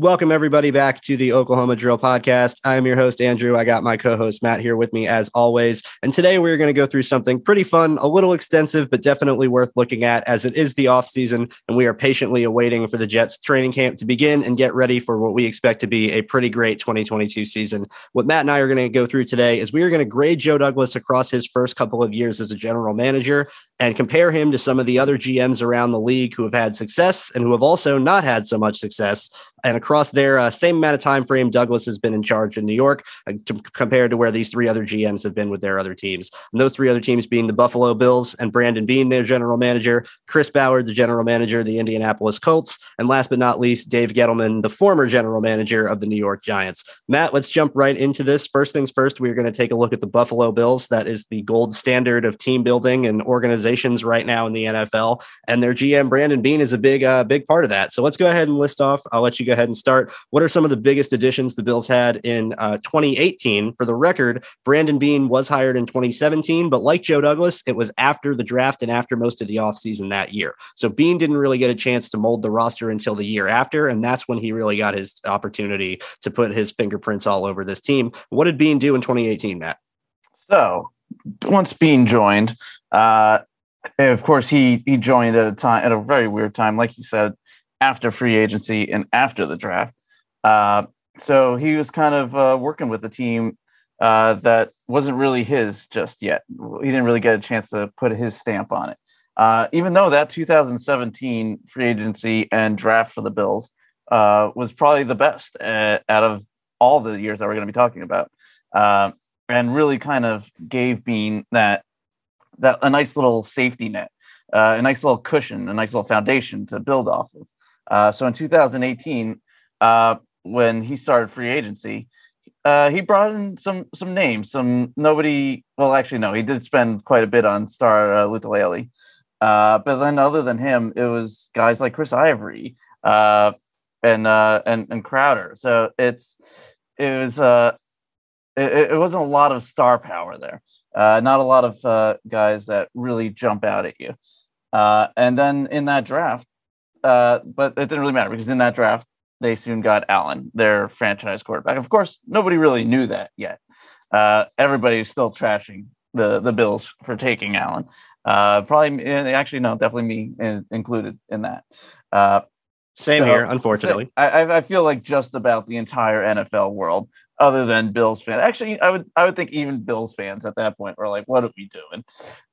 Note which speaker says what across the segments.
Speaker 1: Welcome, everybody, back to the Oklahoma Drill Podcast. I'm your host, Andrew. I got my co host, Matt, here with me as always. And today we're going to go through something pretty fun, a little extensive, but definitely worth looking at as it is the offseason. And we are patiently awaiting for the Jets training camp to begin and get ready for what we expect to be a pretty great 2022 season. What Matt and I are going to go through today is we are going to grade Joe Douglas across his first couple of years as a general manager and compare him to some of the other GMs around the league who have had success and who have also not had so much success. And across their uh, same amount of time frame, Douglas has been in charge in New York uh, to, compared to where these three other GMs have been with their other teams. And those three other teams being the Buffalo Bills and Brandon Beane, their general manager, Chris Ballard, the general manager of the Indianapolis Colts, and last but not least, Dave Gettleman, the former general manager of the New York Giants. Matt, let's jump right into this. First things first, we're going to take a look at the Buffalo Bills. That is the gold standard of team building and organizations right now in the NFL. And their GM, Brandon Beane is a big, uh, big part of that. So let's go ahead and list off. I'll let you go ahead and start. What are some of the biggest additions the Bills had in uh, 2018? For the record, Brandon Beane was hired in 2017, but like Joe Douglas, it was after the draft and after most of the offseason that year. So Beane didn't really get a chance to mold the roster until the year after, and that's when he really got his opportunity to put his fingerprints all over this team. What did Beane do in 2018, Matt?
Speaker 2: So once Beane joined, uh, of course he he joined at a time at a very weird time, like you said, after free agency and after the draft. Uh, so he was kind of uh, working with a team uh, that wasn't really his just yet. He didn't really get a chance to put his stamp on it. Uh, even though that 2017 free agency and draft for the Bills uh, was probably the best uh, out of all the years that we're going to be talking about, and really kind of gave Beane that that a nice little safety net, a nice little cushion, a nice little foundation to build off of. Uh, so in 2018, uh, when he started free agency, uh, he brought in some some names. Some nobody. Well, actually, no, he did spend quite a bit on Star uh. Uh, but then, other than him, it was guys like Chris Ivory uh, and uh, and and Crowder. So it's it was uh, it, it wasn't a lot of star power there. Uh, not a lot of uh, guys that really jump out at you. Uh, and then in that draft, uh, but it didn't really matter because in that draft, they soon got Allen, their franchise quarterback. Of course, nobody really knew that yet. Uh, everybody's still trashing the the Bills for taking Allen. Uh, probably, actually, no, definitely me in, included in that. Uh,
Speaker 1: Same so, here, unfortunately.
Speaker 2: So I, I feel like just about the entire NFL world, other than Bills fans. Actually, I would I would think even Bills fans at that point were like, "What are we doing?"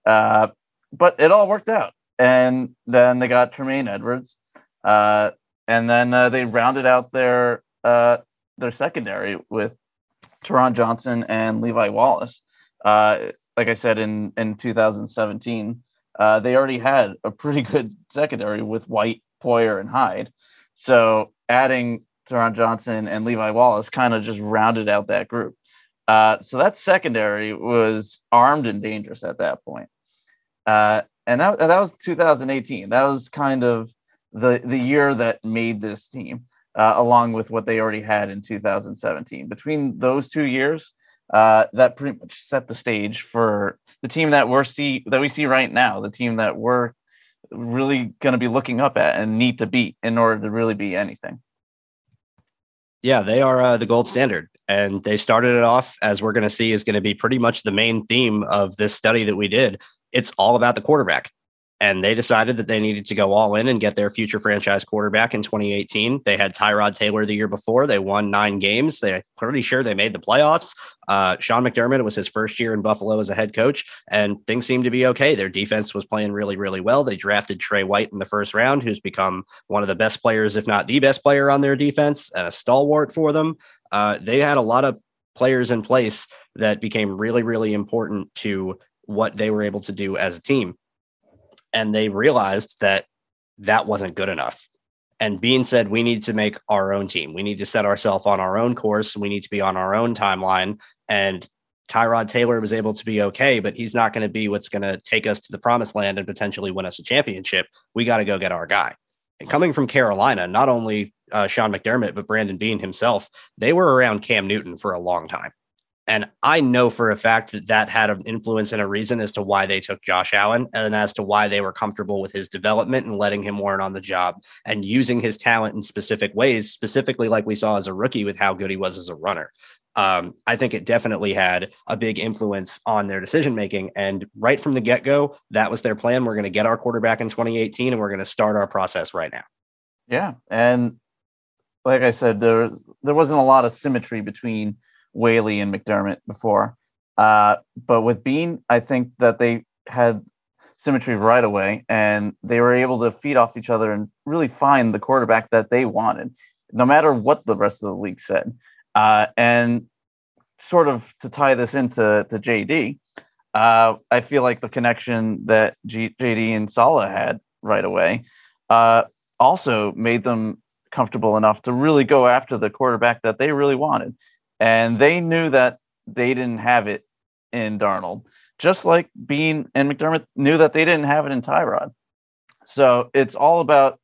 Speaker 2: Uh, but it all worked out and then they got Tremaine Edmunds, uh, and then uh, they rounded out their uh, their secondary with Taron Johnson and Levi Wallace. Uh, like I said in in 2017, uh, they already had a pretty good secondary with White, Poyer, and Hyde. So adding Taron Johnson and Levi Wallace kind of just rounded out that group. Uh, so that secondary was armed and dangerous at that point. Uh, and that that was 2018. That was kind of the the year that made this team, uh, along with what they already had in 2017. Between those two years, uh, that pretty much set the stage for the team that we're see that we see right now. The team that we're really going to be looking up at and need to beat in order to really be anything.
Speaker 1: Yeah, they are uh, the gold standard. And they started it off, as we're going to see, is going to be pretty much the main theme of this study that we did it's all about the quarterback and they decided that they needed to go all in and get their future franchise quarterback in 2018. They had Tyrod Taylor the year before. They won nine games. They're pretty sure they made the playoffs. Uh, Sean McDermott was his first year in Buffalo as a head coach, and things seemed to be okay. Their defense was playing really, really well. They drafted Tre White in the first round, who's become one of the best players, if not the best player on their defense, and a stalwart for them. Uh, they had a lot of players in place that became really, really important to what they were able to do as a team and they realized that that wasn't good enough. And Beane said, we need to make our own team. We need to set ourselves on our own course. We need to be on our own timeline. And Tyrod Taylor was able to be okay, but he's not going to be what's going to take us to the promised land and potentially win us a championship. We got to go get our guy. And coming from Carolina, not only uh, Sean McDermott, but Brandon Beane himself, they were around Cam Newton for a long time. And I know for a fact that that had an influence and a reason as to why they took Josh Allen and as to why they were comfortable with his development and letting him learn on the job and using his talent in specific ways, specifically like we saw as a rookie with how good he was as a runner. Um, I think it definitely had a big influence on their decision making. And right from the get go, that was their plan. We're going to get our quarterback in 2018 and we're going to start our process right now.
Speaker 2: Yeah. And like I said, there, there wasn't a lot of symmetry between Whaley and McDermott before. Uh, but with Beane, I think that they had symmetry right away and they were able to feed off each other and really find the quarterback that they wanted, no matter what the rest of the league said. Uh, and sort of to tie this into to JD, uh, I feel like the connection that G- JD and Saleh had right away uh, also made them comfortable enough to really go after the quarterback that they really wanted and they knew that they didn't have it in Darnold, just like Beane and McDermott knew that they didn't have it in Tyrod. So it's all about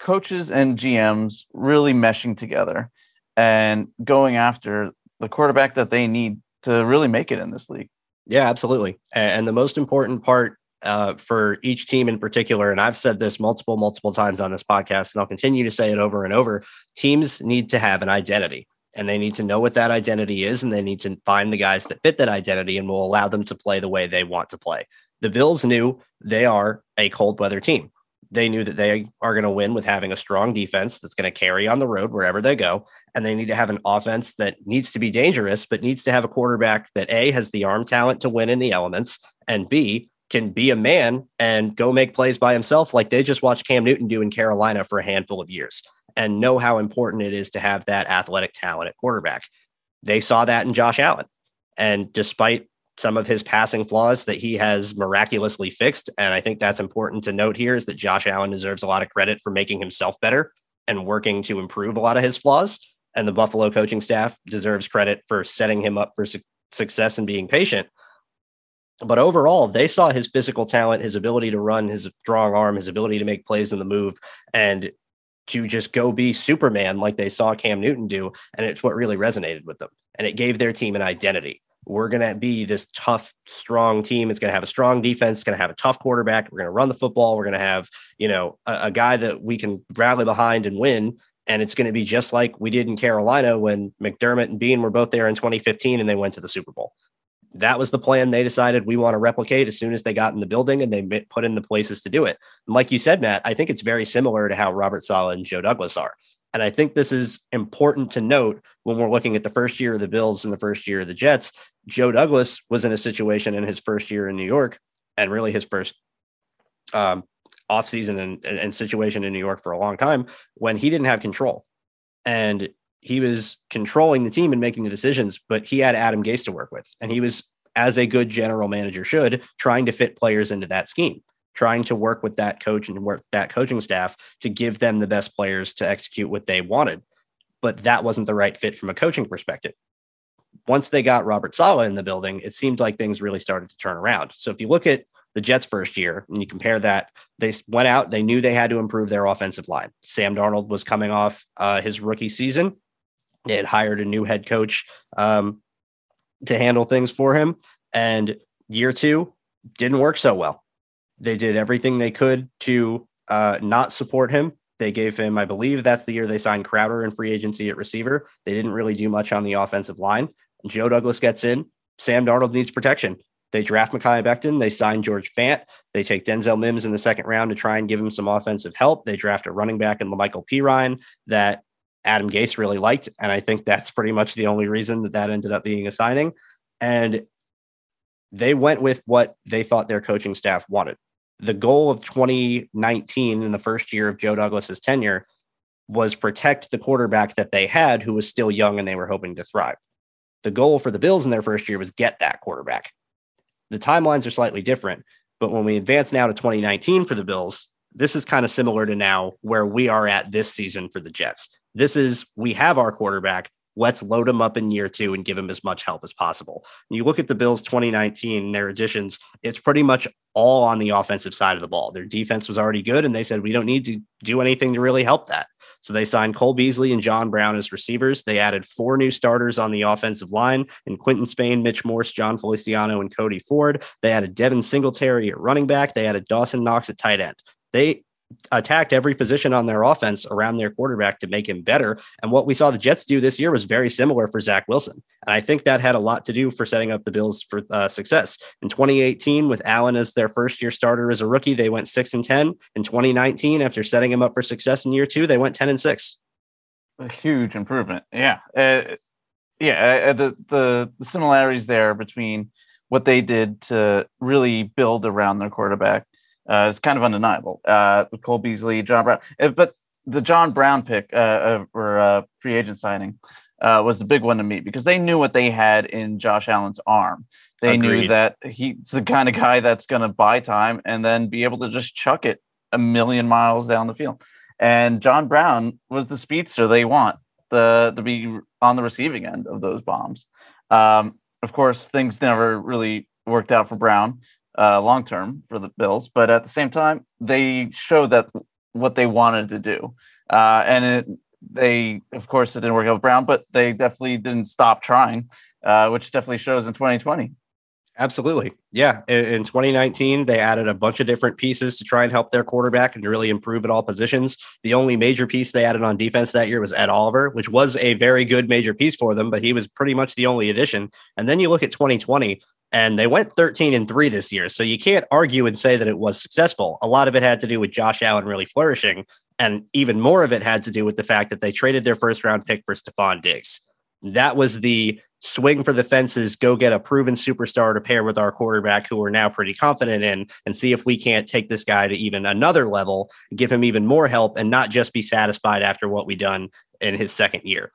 Speaker 2: coaches and GMs really meshing together and going after the quarterback that they need to really make it in this league.
Speaker 1: Yeah, absolutely. And the most important part uh, for each team in particular, and I've said this multiple, multiple times on this podcast, and I'll continue to say it over and over teams need to have an identity and they need to know what that identity is and they need to find the guys that fit that identity and will allow them to play the way they want to play. The Bills knew they are a cold weather team. They knew that they are going to win with having a strong defense that's going to carry on the road wherever they go. And they need to have an offense that needs to be dangerous, but needs to have a quarterback that A has the arm talent to win in the elements, and B can be a man and go make plays by himself, like they just watched Cam Newton do in Carolina for a handful of years and know how important it is to have that athletic talent at quarterback. They saw that in Josh Allen. And despite some of his passing flaws that he has miraculously fixed, and I think that's important to note here is that Josh Allen deserves a lot of credit for making himself better and working to improve a lot of his flaws. And the Buffalo coaching staff deserves credit for setting him up for su- success and being patient. But overall, they saw his physical talent, his ability to run, his strong arm, his ability to make plays in the move, and to just go be Superman like they saw Cam Newton do. And it's what really resonated with them. And it gave their team an identity. We're going to be this tough, strong team. It's going to have a strong defense. It's going to have a tough quarterback. We're going to run the football. We're going to have, you know, a, a guy that we can rally behind and win. And it's going to be just like we did in Carolina when McDermott and Beane were both there in 2015 and they went to the Super Bowl that was the plan they decided we want to replicate as soon as they got in the building and they put in the places to do it. And like you said, Matt, I think it's very similar to how Robert Saleh and Joe Douglas are. And I think this is important to note when we're looking at the first year of the Bills and the first year of the Jets. Joe Douglas was in a situation in his first year in New York and really his first um, offseason and, and situation in New York for a long time when he didn't have control. And he was controlling the team and making the decisions, but he had Adam Gase to work with. And he was, as a good general manager should, trying to fit players into that scheme, trying to work with that coach and work that coaching staff to give them the best players to execute what they wanted. But that wasn't the right fit from a coaching perspective. Once they got Robert Saleh in the building, it seemed like things really started to turn around. So if you look at the Jets' first year, and you compare that, they went out, they knew they had to improve their offensive line. Sam Darnold was coming off uh, his rookie season they had hired a new head coach um, to handle things for him. And year two didn't work so well. They did everything they could to uh, not support him. They gave him, I believe that's the year they signed Crowder in free agency at receiver. They didn't really do much on the offensive line. Joe Douglas gets in. Sam Darnold needs protection. They draft Mekhi Becton. They sign George Fant. They take Denzel Mims in the second round to try and give him some offensive help. They draft a running back in Michael Perine that Adam Gase really liked. And I think that's pretty much the only reason that that ended up being a signing. And they went with what they thought their coaching staff wanted. The goal of 2019 in the first year of Joe Douglas's tenure was protect the quarterback that they had who was still young and they were hoping to thrive. The goal for the Bills in their first year was get that quarterback. The timelines are slightly different, but when we advance now to 2019 for the Bills, this is kind of similar to now where we are at this season for the Jets. This is we have our quarterback. Let's load him up in year two and give him as much help as possible. And you look at the Bills 2019, their additions, it's pretty much all on the offensive side of the ball. Their defense was already good, and they said, we don't need to do anything to really help that. So they signed Cole Beasley and John Brown as receivers. They added four new starters on the offensive line in Quinton Spain, Mitch Morse, Jon Feliciano, and Cody Ford. They added Devin Singletary at running back. They added Dawson Knox at tight end. They attacked every position on their offense around their quarterback to make him better. And what we saw the Jets do this year was very similar for Zach Wilson. And I think that had a lot to do for setting up the Bills for uh, success. In 2018, with Allen as their first year starter as a rookie, they went six and 10. In 2019, after setting him up for success in year two, they went 10 and six.
Speaker 2: A huge improvement. Yeah. Uh, yeah. Uh, the, the, the similarities there between what they did to really build around their quarterback uh, it's kind of undeniable. Uh, Cole Beasley, John Brown, uh, but the John Brown pick uh, or uh, free agent signing uh, was the big one to me because they knew what they had in Josh Allen's arm. They Agreed. knew that he's the kind of guy that's going to buy time and then be able to just chuck it a million miles down the field. And John Brown was the speedster they want the to be on the receiving end of those bombs. Um, of course, things never really worked out for Brown uh, long term for the Bills, but at the same time, they showed that what they wanted to do, uh, and it, they, of course, it didn't work out with Brown, but they definitely didn't stop trying, uh, which definitely shows in 2020.
Speaker 1: Absolutely. Yeah. In, in, 2019, they added a bunch of different pieces to try and help their quarterback and to really improve at all positions. The only major piece they added on defense that year was Ed Oliver, which was a very good major piece for them, but he was pretty much the only addition. And then you look at 2020, and they went 13 and 3 this year. So you can't argue and say that it was successful. A lot of it had to do with Josh Allen really flourishing. And even more of it had to do with the fact that they traded their first round pick for Stefon Diggs. That was the swing for the fences, go get a proven superstar to pair with our quarterback, who we're now pretty confident in, and see if we can't take this guy to even another level, give him even more help, and not just be satisfied after what we done in his second year.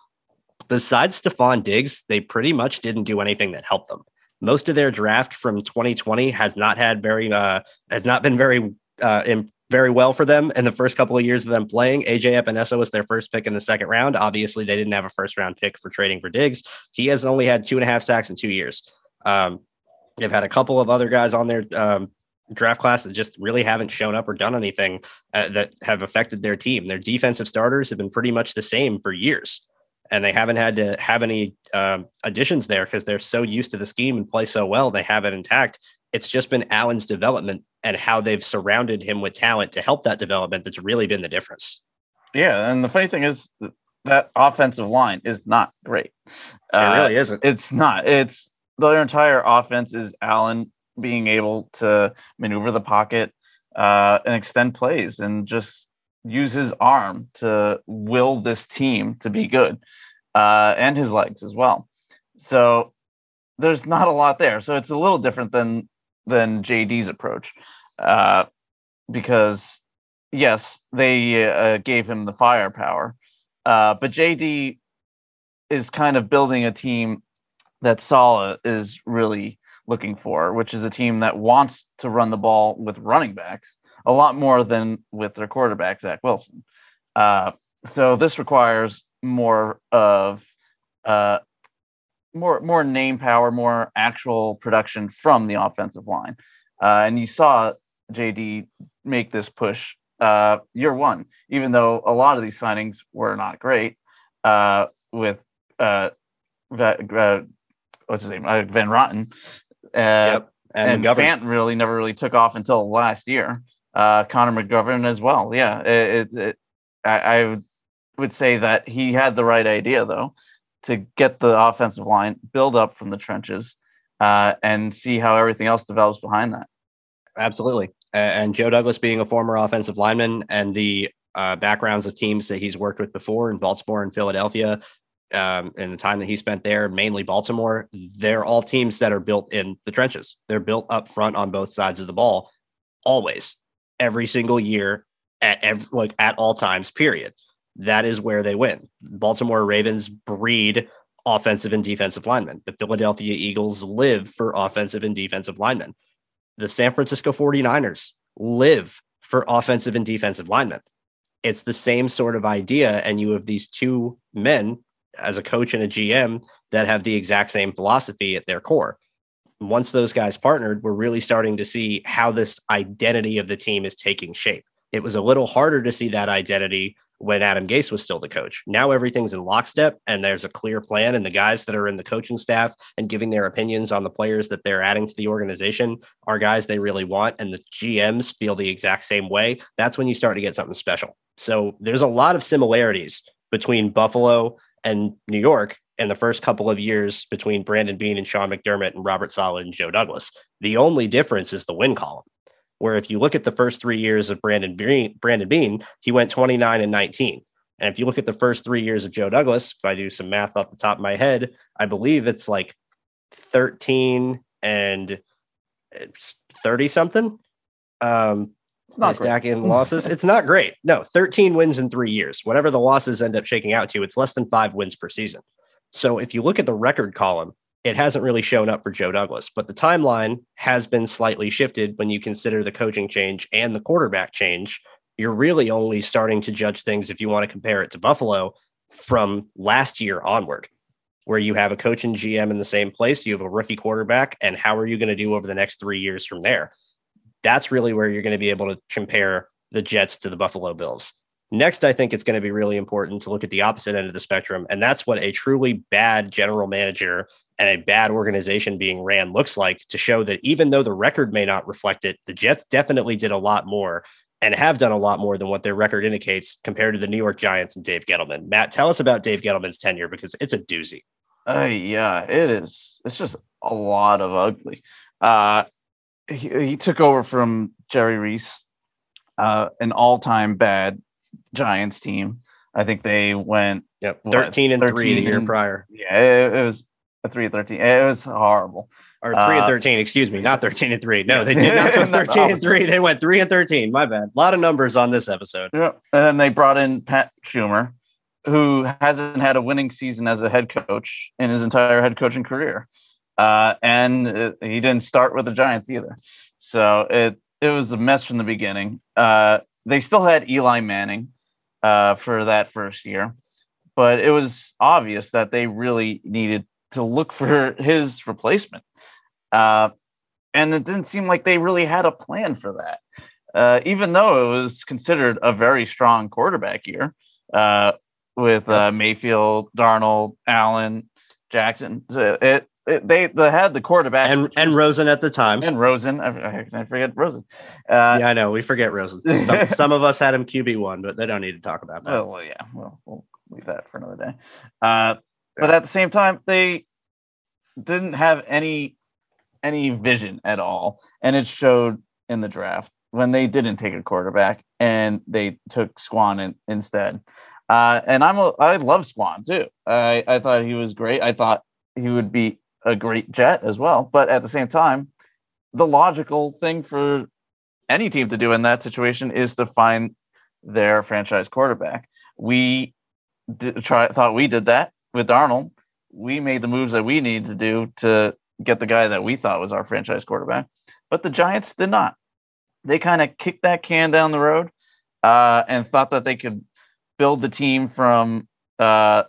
Speaker 1: Besides Stefon Diggs, they pretty much didn't do anything that helped them most of their draft from 2020 has not had very uh, has not been very uh, in, very well for them in the first couple of years of them playing. AJ Epenesa was their first pick in the second round. Obviously, they didn't have a first round pick for trading for Diggs. He has only had two and a half sacks in two years. Um, they've had a couple of other guys on their um, draft class that just really haven't shown up or done anything uh, that have affected their team. Their defensive starters have been pretty much the same for years and they haven't had to have any um, additions there because they're so used to the scheme and play so well. They have it intact. It's just been Allen's development and how they've surrounded him with talent to help that development that's really been the difference.
Speaker 2: Yeah, and the funny thing is that offensive line is not great.
Speaker 1: It uh, really isn't.
Speaker 2: It's not. It's their entire offense is Allen being able to maneuver the pocket uh, and extend plays and just use his arm to will this team to be good uh, and his legs as well. So there's not a lot there. So it's a little different than than JD's approach uh, because yes, they uh, gave him the firepower, uh, but JD is kind of building a team that Saleh is really looking for, which is a team that wants to run the ball with running backs a lot more than with their quarterback Zach Wilson. Uh, so this requires more of uh, more more name power, more actual production from the offensive line. Uh, and you saw JD make this push uh, year one, even though a lot of these signings were not great. Uh, with uh, uh, what's his name, uh, Van Roten. uh, yep. and, and Fant really never really took off until last year uh, Connor McGovern as well. Yeah, it, it, it I, I, would say that he had the right idea though to get the offensive line build up from the trenches, uh, and see how everything else develops behind that.
Speaker 1: Absolutely. And Joe Douglas being a former offensive lineman and the uh, backgrounds of teams that he's worked with before in Baltimore and Philadelphia, um, and the time that he spent there, mainly Baltimore, they're all teams that are built in the trenches. They're built up front on both sides of the ball, always, every single year, at every, like at all times. Period. That is where they win. Baltimore Ravens breed offensive and defensive linemen. The Philadelphia Eagles live for offensive and defensive linemen. The San Francisco 49ers live for offensive and defensive linemen. It's the same sort of idea. And you have these two men as a coach and a GM that have the exact same philosophy at their core. Once those guys partnered, we're really starting to see how this identity of the team is taking shape. It was a little harder to see that identity when Adam Gase was still the coach. Now everything's in lockstep and there's a clear plan, and the guys that are in the coaching staff and giving their opinions on the players that they're adding to the organization are guys they really want, and the GMs feel the exact same way. That's when you start to get something special. So there's a lot of similarities between Buffalo and New York in the first couple of years between Brandon Beane and Sean McDermott and Robert Saleh and Joe Douglas. The only difference is the win column. Where if you look at the first three years of Brandon Beane, Brandon Beane, he went 29 and 19. And if you look at the first three years of Joe Douglas, if I do some math off the top of my head, I believe it's like 13 and 30 something. Um, it's not stacking losses. It's not great. No, 13 wins in three years. Whatever the losses end up shaking out to, it's less than five wins per season. So if you look at the record column, it hasn't really shown up for Joe Douglas, but the timeline has been slightly shifted when you consider the coaching change and the quarterback change. You're really only starting to judge things if you want to compare it to Buffalo from last year onward, where you have a coach and GM in the same place, you have a rookie quarterback, and how are you going to do over the next three years from there? that's really where you're going to be able to compare the Jets to the Buffalo Bills. Next, I think it's going to be really important to look at the opposite end of the spectrum. And that's what a truly bad general manager and a bad organization being ran looks like to show that even though the record may not reflect it, the Jets definitely did a lot more and have done a lot more than what their record indicates compared to the New York Giants and Dave Gettleman. Matt, tell us about Dave Gettleman's tenure because it's a doozy.
Speaker 2: Uh, yeah, it is. It's just a lot of ugly. Uh, he, he took over from Jerry Reese, uh, an all-time bad Giants team. I think they went
Speaker 1: yep, 13 what, and 13 3 the year and, prior.
Speaker 2: Yeah, it, it, was a 3 and 13. It was horrible.
Speaker 1: Or 3 uh, and 13, excuse me, not 13 and 3. No, they did not go 13 and 3. They went 3 and 13. My bad. A lot of numbers on this episode.
Speaker 2: Yeah. And then they brought in Pat Shurmur, who hasn't had a winning season as a head coach in his entire head coaching career uh, and it, he didn't start with the Giants either. So it it was a mess from the beginning. Uh, they still had Eli Manning uh, for that first year, but it was obvious that they really needed to look for his replacement. Uh, and it didn't seem like they really had a plan for that. Uh, even though it was considered a very strong quarterback year uh, with uh, Mayfield, Darnold, Allen, Jackson. So it they they had the quarterback
Speaker 1: and and Rosen at the time
Speaker 2: and Rosen. I, I forget Rosen.
Speaker 1: Uh, yeah, I know we forget Rosen. Some, some of us had him QB one, but they don't need to talk about that.
Speaker 2: Oh well, yeah, well we'll leave that for another day. Uh, but at the same time, they didn't have any any vision at all, and it showed in the draft when they didn't take a quarterback and they took Saquon in, instead. Uh, and I'm a, I love Saquon too. I I thought he was great. I thought he would be a great jet as well. But at the same time, the logical thing for any team to do in that situation is to find their franchise quarterback. We did, try, thought we did that with Darnold. We made the moves that we needed to do to get the guy that we thought was our franchise quarterback. But the Giants did not. They kind of kicked that can down the road uh, and thought that they could build the team from uh,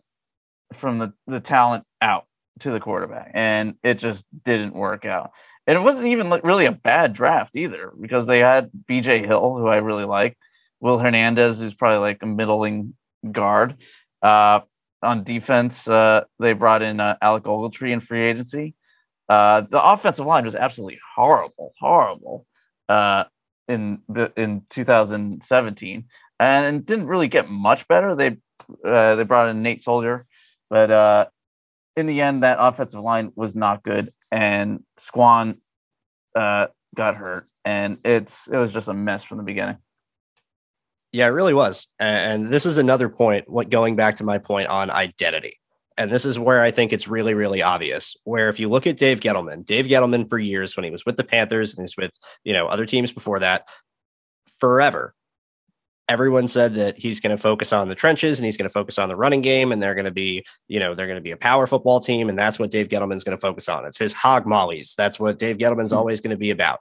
Speaker 2: from the, the talent out to the quarterback, and it just didn't work out. And it wasn't even really a bad draft either because they had BJ Hill, who I really like, Will Hernandez, who's probably like a middling guard. Uh, on defense, uh, they brought in uh, Alec Ogletree in free agency. Uh, the offensive line was absolutely horrible, horrible uh, in the, in 2017, and didn't really get much better. They uh, they brought in Nate Solder, but in the end, that offensive line was not good, and Saquon uh, got hurt, and it's it was just a mess from the beginning.
Speaker 1: Yeah, it really was. And this is another point, what going back to my point on identity. And this is where I think it's really, really obvious. Where if you look at Dave Gettleman, Dave Gettleman for years when he was with the Panthers and he's with, you know, other teams before that, forever, everyone said that he's going to focus on the trenches and he's going to focus on the running game and they're going to be, you know, they're going to be a power football team. And that's what Dave Gettleman's going to focus on. It's his hog mollies. That's what Dave Gettleman's mm-hmm. always going to be about.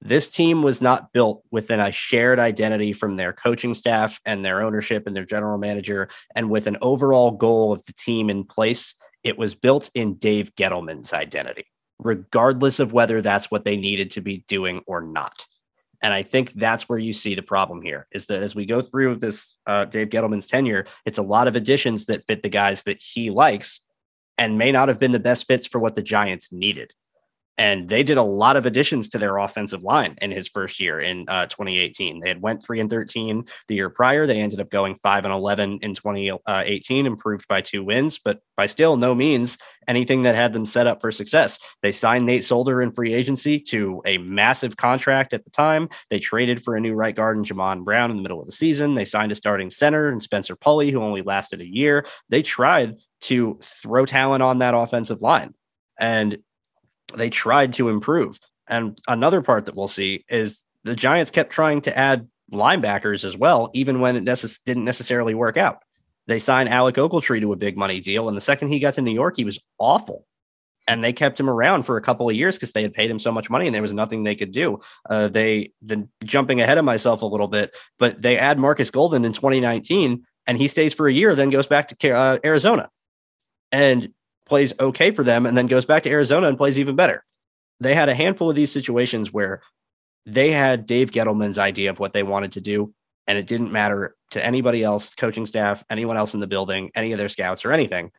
Speaker 1: This team was not built within a shared identity from their coaching staff and their ownership and their general manager, and with an overall goal of the team in place. It was built in Dave Gettleman's identity, regardless of whether that's what they needed to be doing or not. And I think that's where you see the problem here is that as we go through this uh, Dave Gettleman's tenure, it's a lot of additions that fit the guys that he likes and may not have been the best fits for what the Giants needed. And they did a lot of additions to their offensive line in his first year in uh, 2018. They had went three and 13 the year prior. They ended up going five and 11 in 2018, improved by two wins, but by still no means anything that had them set up for success. They signed Nate Solder in free agency to a massive contract at the time. They traded for a new right guard in Jamon Brown in the middle of the season. They signed a starting center and Spencer Pulley, who only lasted a year. They tried to throw talent on that offensive line. And they tried to improve. And another part that we'll see is the Giants kept trying to add linebackers as well, even when it necess- didn't necessarily work out. They signed Alec Ogletree to a big money deal. And the second he got to New York, he was awful. And they kept him around for a couple of years because they had paid him so much money and there was nothing they could do. Uh, they, then jumping ahead of myself a little bit, but they add Marcus Golden in 2019 and he stays for a year, then goes back to uh, Arizona. And plays okay for them and then goes back to Arizona and plays even better. They had a handful of these situations where they had Dave Gettleman's idea of what they wanted to do, and it didn't matter to anybody else, coaching staff, anyone else in the building, any of their scouts or anything.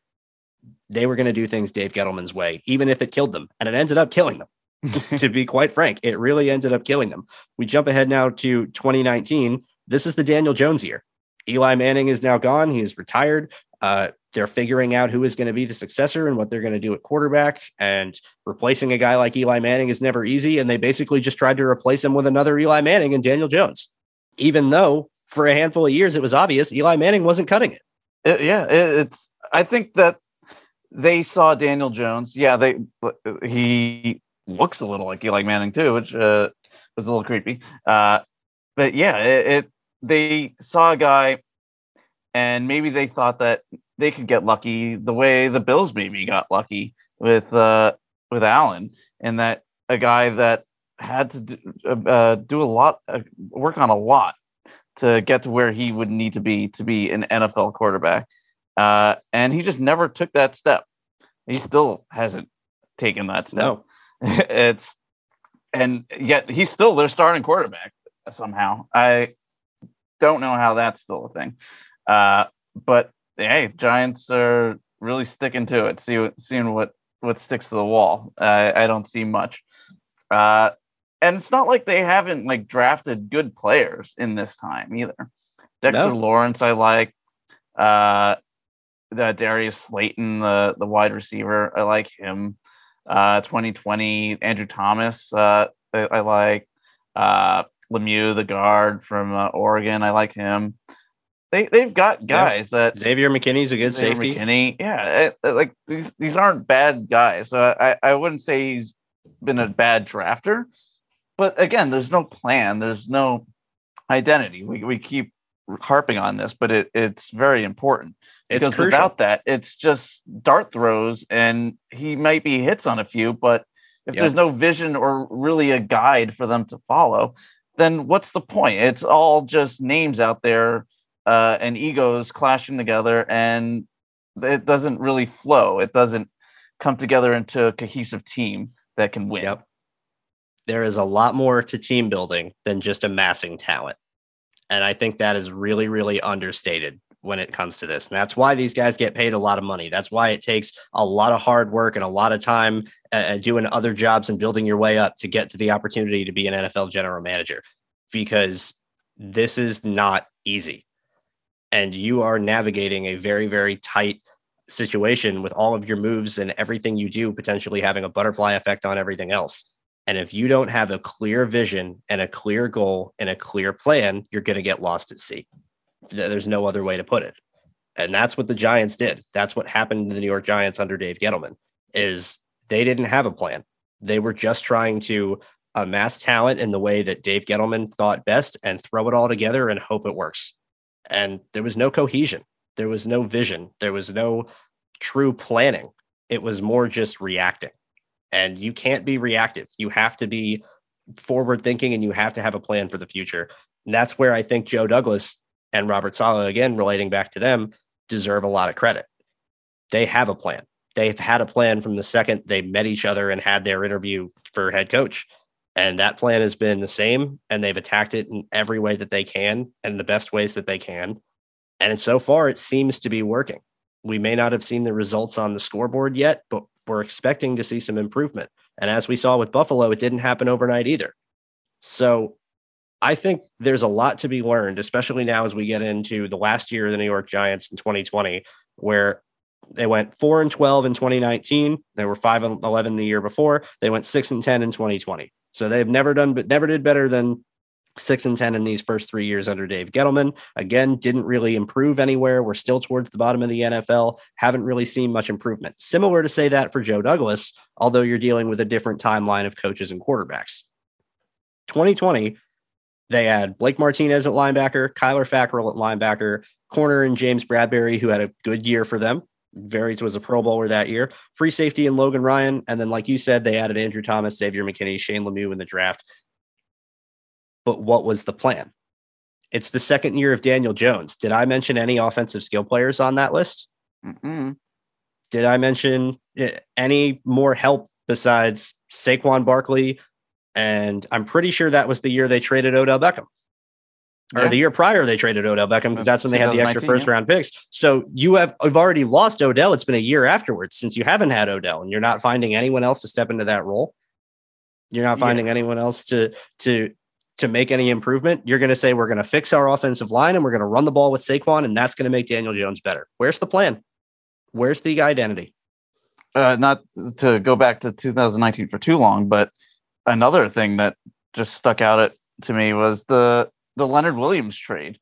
Speaker 1: They were going to do things Dave Gettleman's way, even if it killed them. And it ended up killing them. to be quite frank, it really ended up killing them. We jump ahead now to 2019. This is the Daniel Jones year. Eli Manning is now gone. He is retired. Uh, they're figuring out who is going to be the successor and what they're going to do at quarterback. And replacing a guy like Eli Manning is never easy. And they basically just tried to replace him with another Eli Manning and Daniel Jones, even though for a handful of years it was obvious Eli Manning wasn't cutting it.
Speaker 2: it yeah, it, it's. I think that they saw Daniel Jones. Yeah, they he looks a little like Eli Manning too, which uh, was a little creepy. Uh, but yeah, it, it they saw a guy and maybe they thought that they could get lucky the way the Bills maybe got lucky with uh, with Allen, and that a guy that had to do, uh, do a lot, uh, work on a lot to get to where he would need to be to be an NFL quarterback, uh, and he just never took that step. He still hasn't taken that step. No. it's and yet he's still their starting quarterback somehow. I don't know how that's still a thing. Uh, but hey, Giants are really sticking to it. See, seeing what what sticks to the wall. Uh, I don't see much. Uh, and it's not like they haven't like drafted good players in this time either. Dexter no. Lawrence, I like. Uh, the Darius Slayton, the the wide receiver, I like him. Uh, 2020, Andrew Thomas, uh, I, I like. Uh, Lemieux, the guard from uh, Oregon, I like him they they've got guys yeah. that
Speaker 1: Xavier McKinney's a good Xavier safety.
Speaker 2: McKinney, yeah, it, like these these aren't bad guys. So I I wouldn't say he's been a bad drafter, but again, there's no plan. There's no identity. We we keep harping on this, but it it's very important. It's because crucial. without that, it's just dart throws, and he might be hits on a few, but if yep. there's no vision or really a guide for them to follow, then what's the point? It's all just names out there uh, and egos clashing together, and it doesn't really flow. It doesn't come together into a cohesive team that can win. Yep.
Speaker 1: There is a lot more to team building than just amassing talent. And I think that is really, really understated when it comes to this. And that's why these guys get paid a lot of money. That's why it takes a lot of hard work and a lot of time uh, doing other jobs and building your way up to get to the opportunity to be an NFL general manager because this is not easy and you are navigating a very very tight situation with all of your moves and everything you do potentially having a butterfly effect on everything else. And if you don't have a clear vision and a clear goal and a clear plan, you're going to get lost at sea. There's no other way to put it. And that's what the Giants did. That's what happened to the New York Giants under Dave Gettleman is they didn't have a plan. They were just trying to amass talent in the way that Dave Gettleman thought best and throw it all together and hope it works. And there was no cohesion. There was no vision. There was no true planning. It was more just reacting. And you can't be reactive. You have to be forward thinking and you have to have a plan for the future. And that's where I think Joe Douglas and Robert Saleh, again, relating back to them, deserve a lot of credit. They have a plan. They've had a plan from the second they met each other and had their interview for head coach. And that plan has been the same, and they've attacked it in every way that they can and the best ways that they can. And so far, it seems to be working. We may not have seen the results on the scoreboard yet, but we're expecting to see some improvement. And as we saw with Buffalo, it didn't happen overnight either. So I think there's a lot to be learned, especially now as we get into the last year of the New York Giants in 2020, where they went 4 and 12 in 2019. They were 5 and 11 the year before. They went 6 and 10 in 2020. So they've never done but never did better than six and 10 in these first three years under Dave Gettleman. Again, didn't really improve anywhere. We're still towards the bottom of the NFL. Haven't really seen much improvement. Similar to say that for Joe Douglas, although you're dealing with a different timeline of coaches and quarterbacks. 2020, they had Blake Martinez at linebacker, Kyler Fackrell at linebacker, corner and James Bradberry, who had a good year for them. Very was a Pro Bowler that year. Free safety and Logan Ryan. And then, like you said, they added Andrew Thomas, Xavier McKinney, Shane Lemieux in the draft. But what was the plan? It's the second year of Daniel Jones. Did I mention any offensive skill players on that list?
Speaker 2: Mm-mm.
Speaker 1: Did I mention eh, any more help besides Saquon Barkley? And I'm pretty sure that was the year they traded Odell Beckham. Or
Speaker 2: Yeah.
Speaker 1: the year prior they traded Odell Beckham because that's when they had the extra first
Speaker 2: yeah.
Speaker 1: round picks. So you have you've already lost Odell. It's been a year afterwards since you haven't had Odell, and you're not finding anyone else to step into that role. You're not
Speaker 2: Yeah.
Speaker 1: finding anyone else to to to make any improvement. You're going to say we're going to fix our offensive line and we're going to run the ball with Saquon, and that's going to make Daniel Jones better. Where's the plan? Where's the identity?
Speaker 2: uh, not to go back to 2019 for too long, but another thing that just stuck out at, to me was the the Leonard Williams trade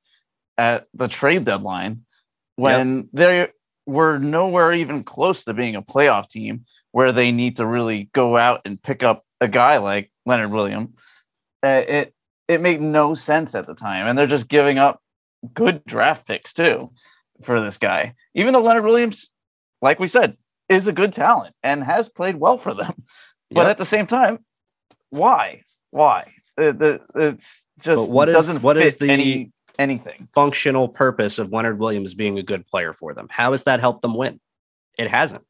Speaker 2: at the trade deadline when they were nowhere even close to being a playoff team where they need to really go out and pick up a guy like Leonard Williams. Uh, it it made no sense at the time, and they're just giving up good draft picks too for this guy. Even though Leonard Williams, like we said, is a good talent and has played well for them. But
Speaker 1: Yep.
Speaker 2: at the same time, why? Why? It- it's just
Speaker 1: But what is-
Speaker 2: doesn't
Speaker 1: what is the-
Speaker 2: any anything.
Speaker 1: functional purpose of Leonard Williams being a good player for them. How has that helped them win? It hasn't.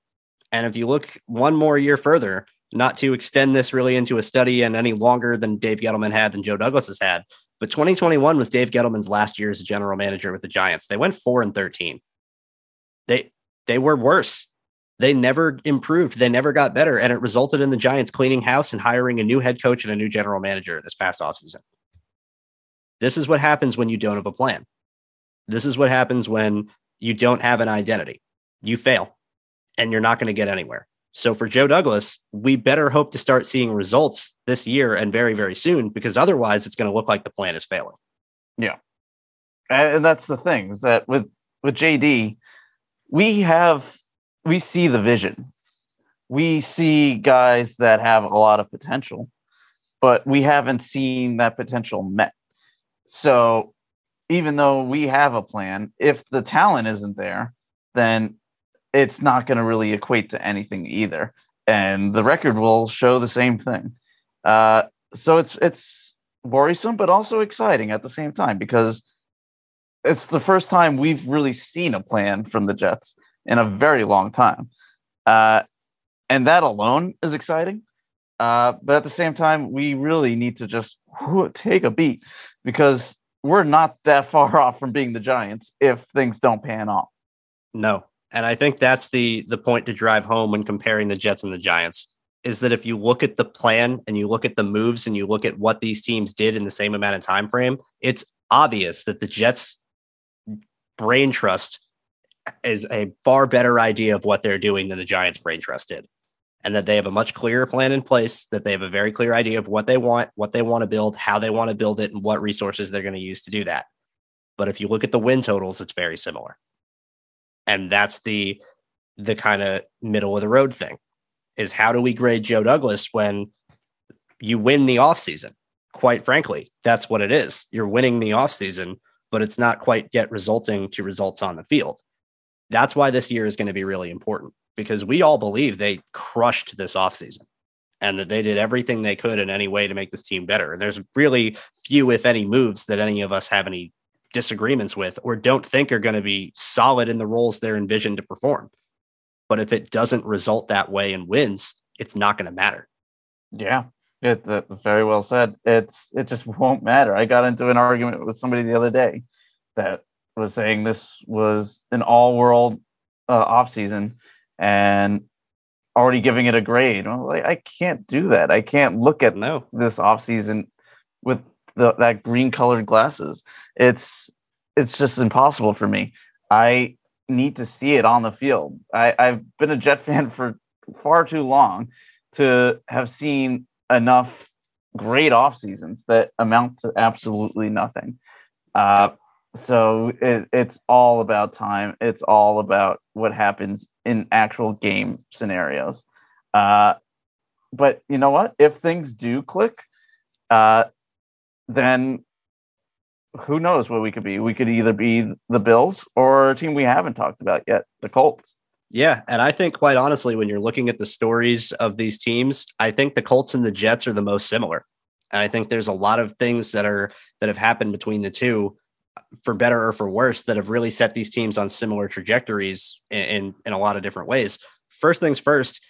Speaker 1: And if you look one more year further, not to extend this really into a study and any longer than Dave Gettleman had than Joe Douglas has had, but 2021 was Dave Gettleman's last year as a general manager with the Giants. They went 4 and 13. They they were worse. They never improved. They never got better. And it resulted in the Giants cleaning house and hiring a new head coach and a new general manager this past offseason. This is what happens when you don't have a plan. This is what happens when you don't have an identity. You fail and you're not going to get anywhere. So for Joe Douglas, we better hope to start seeing results this year and very, very soon, because otherwise it's going to look like the plan is failing.
Speaker 2: Yeah. and that's the thing is that with with JD, we have we see the vision. We see guys that have a lot of potential, but we haven't seen that potential met. So even though we have a plan, if the talent isn't there, then it's not going to really equate to anything either. And the record will show the same thing. Uh, so it's it's worrisome, but also exciting at the same time because it's the first time we've really seen a plan from the Jets in a very long time. Uh, and that alone is exciting. Uh, but at the same time, we really need to just whew, take a beat because we're not that far off from being the Giants if things don't pan off.
Speaker 1: No. And I think that's the the point to drive home when comparing the Jets and the Giants is that if you look at the plan and you look at the moves and you look at what these teams did in the same amount of time frame, it's obvious that the Jets brain trust is a far better idea of what they're doing than the Giants brain trust did. And that they have a much clearer plan in place, that they have a very clear idea of what they want, what they want to build, how they want to build it, and what resources they're going to use to do that. But if you look at the win totals, it's very similar. And that's the the kind of middle of the road thing is how do we grade Joe Douglas when you win the offseason? Quite frankly, that's what it is. You're winning the offseason, but it's not quite yet resulting to results on the field. That's why this year is going to be really important because we all believe they crushed this offseason and that they did everything they could in any way to make this team better. And there's really few, if any, moves that any of us have any disagreements with or don't think are going to be solid in the roles they're envisioned to perform. But if it doesn't result that way and wins, it's not going to matter.
Speaker 2: Yeah, it's uh, very well said. It's it just won't matter. I got into an argument with somebody the other day that was saying this was an all-world uh, off season and already giving it a grade. Like, I can't do that. I can't look at
Speaker 1: no.
Speaker 2: this off season with the, that green colored glasses. It's it's just impossible for me. I need to see it on the field. I, I've been a Jet fan for far too long to have seen enough great off seasons that amount to absolutely nothing. Uh, so it, it's all about time. It's all about what happens in actual game scenarios. Uh, but you know what? If things do click, uh, then who knows what we could be? We could either be the Bills or a team we haven't talked about yet, the Colts.
Speaker 1: Yeah, and I think quite honestly, when you're looking at the stories of these teams, I think the Colts and the Jets are the most similar. And I think there's a lot of things that are that have happened between the two, for better or for worse, that have really set these teams on similar trajectories in in, in a lot of different ways. First things first,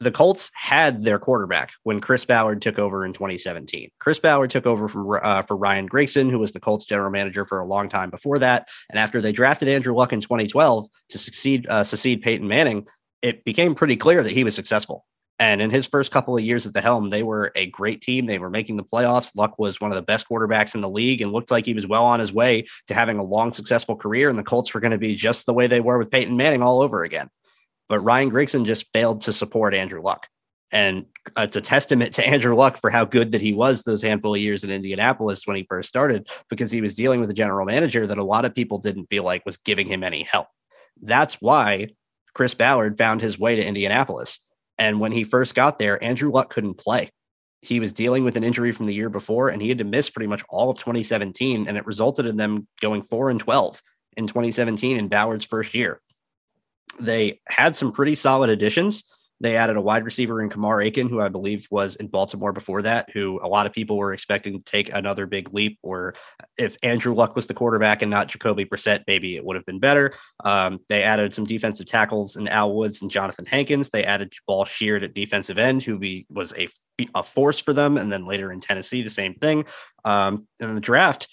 Speaker 1: the Colts had their quarterback when Chris Ballard took over in 2017. Chris Ballard took over from uh, for Ryan Grigson, who was the Colts general manager for a long time before that. And after they drafted Andrew Luck in 2012 to succeed uh, succeed Peyton Manning, it became pretty clear that he was successful. And in his first couple of years at the helm, they were a great team. They were making the playoffs. Luck was one of the best quarterbacks in the league and looked like he was well on his way to having a long, successful career. And the Colts were going to be just the way they were with Peyton Manning all over again. But Ryan Grigson just failed to support Andrew Luck. And uh, it's a testament to Andrew Luck for how good that he was those handful of years in Indianapolis when he first started, because he was dealing with a general manager that a lot of people didn't feel like was giving him any help. That's why Chris Ballard found his way to Indianapolis. And when he first got there, Andrew Luck couldn't play. He was dealing with an injury from the year before, and he had to miss pretty much all of 2017. And it resulted in them going four and 12 in 2017 in Ballard's first year they had some pretty solid additions. They added a wide receiver in Kamar Aiken, who I believe was in Baltimore before that, who a lot of people were expecting to take another big leap. Or if Andrew Luck was the quarterback and not Jacoby Brissett, maybe it would have been better. Um, they added some defensive tackles in Al Woods and Johnathan Hankins. They added Jabaal Sheard at defensive end, who be, was a, a force for them. And then later in Tennessee, the same thing. Um, and in the draft,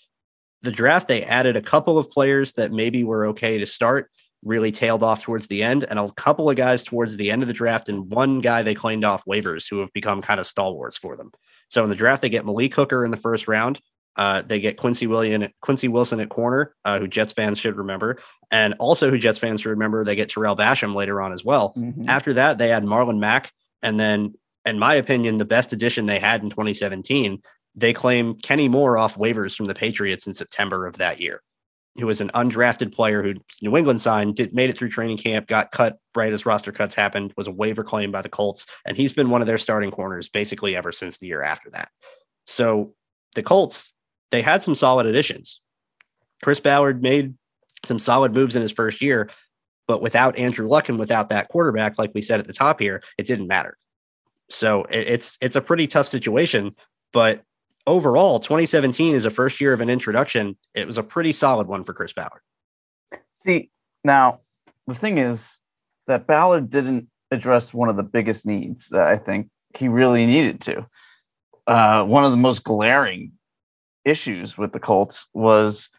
Speaker 1: the draft, they added a couple of players that maybe were okay to start really tailed off towards the end, and a couple of guys towards the end of the draft, and one guy they claimed off waivers who have become kind of stalwarts for them. So in the draft, they get Malik Hooker in the first round. Uh, they get Quincy William, Quincy Wilson at corner, uh, who Jets fans should remember, and also who Jets fans should remember. They get Tarell Basham later on as well. Mm-hmm. After that, they had Marlon Mack, and then, in my opinion, the best addition they had in 2017. They claim Kenny Moore off waivers from the Patriots in September of that year who was an undrafted player who New England signed, did made it through training camp, got cut right as roster cuts happened, was a waiver claim by the Colts, and he's been one of their starting corners basically ever since the year after that. So the Colts, they had some solid additions. Chris Ballard made some solid moves in his first year, but without Andrew Luck and without that quarterback, like we said at the top here, it didn't matter. So it's it's a pretty tough situation, but overall, 2017 is a first year of an introduction. It was a pretty solid one for Chris Ballard.
Speaker 2: See, now the thing is that Ballard didn't address one of the biggest needs that I think he really needed to. Uh, one of the most glaring issues with the Colts was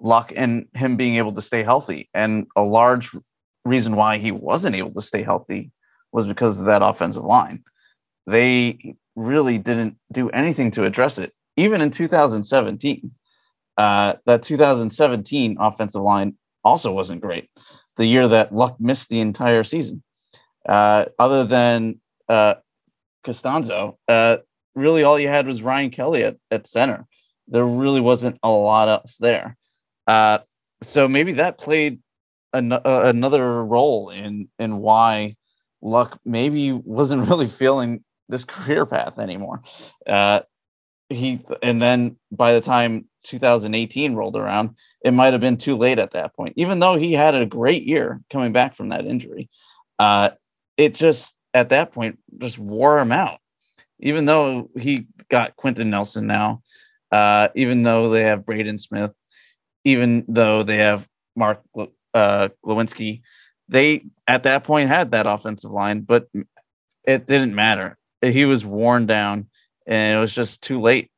Speaker 2: Luck and him being able to stay healthy. And a large reason why he wasn't able to stay healthy was because of that offensive line. They really didn't do anything to address it, even in 2017. Uh, that 2017 offensive line also wasn't great. the year that Luck missed the entire season. Uh, other than uh, Castonzo, uh, really all you had was Ryan Kelly at, at center. There really wasn't a lot else there. Uh, so maybe that played an- uh, another role in in why Luck maybe wasn't really feeling this career path anymore. Uh, he and then by the time 2018 rolled around, it might have been too late at that point. Even though he had a great year coming back from that injury, uh, it just at that point just wore him out. Even though he got Quenton Nelson now, uh, even though they have Braden Smith, even though they have Mark uh, Glowinski, they at that point had that offensive line, but it didn't matter. He was worn down, and it was just too late.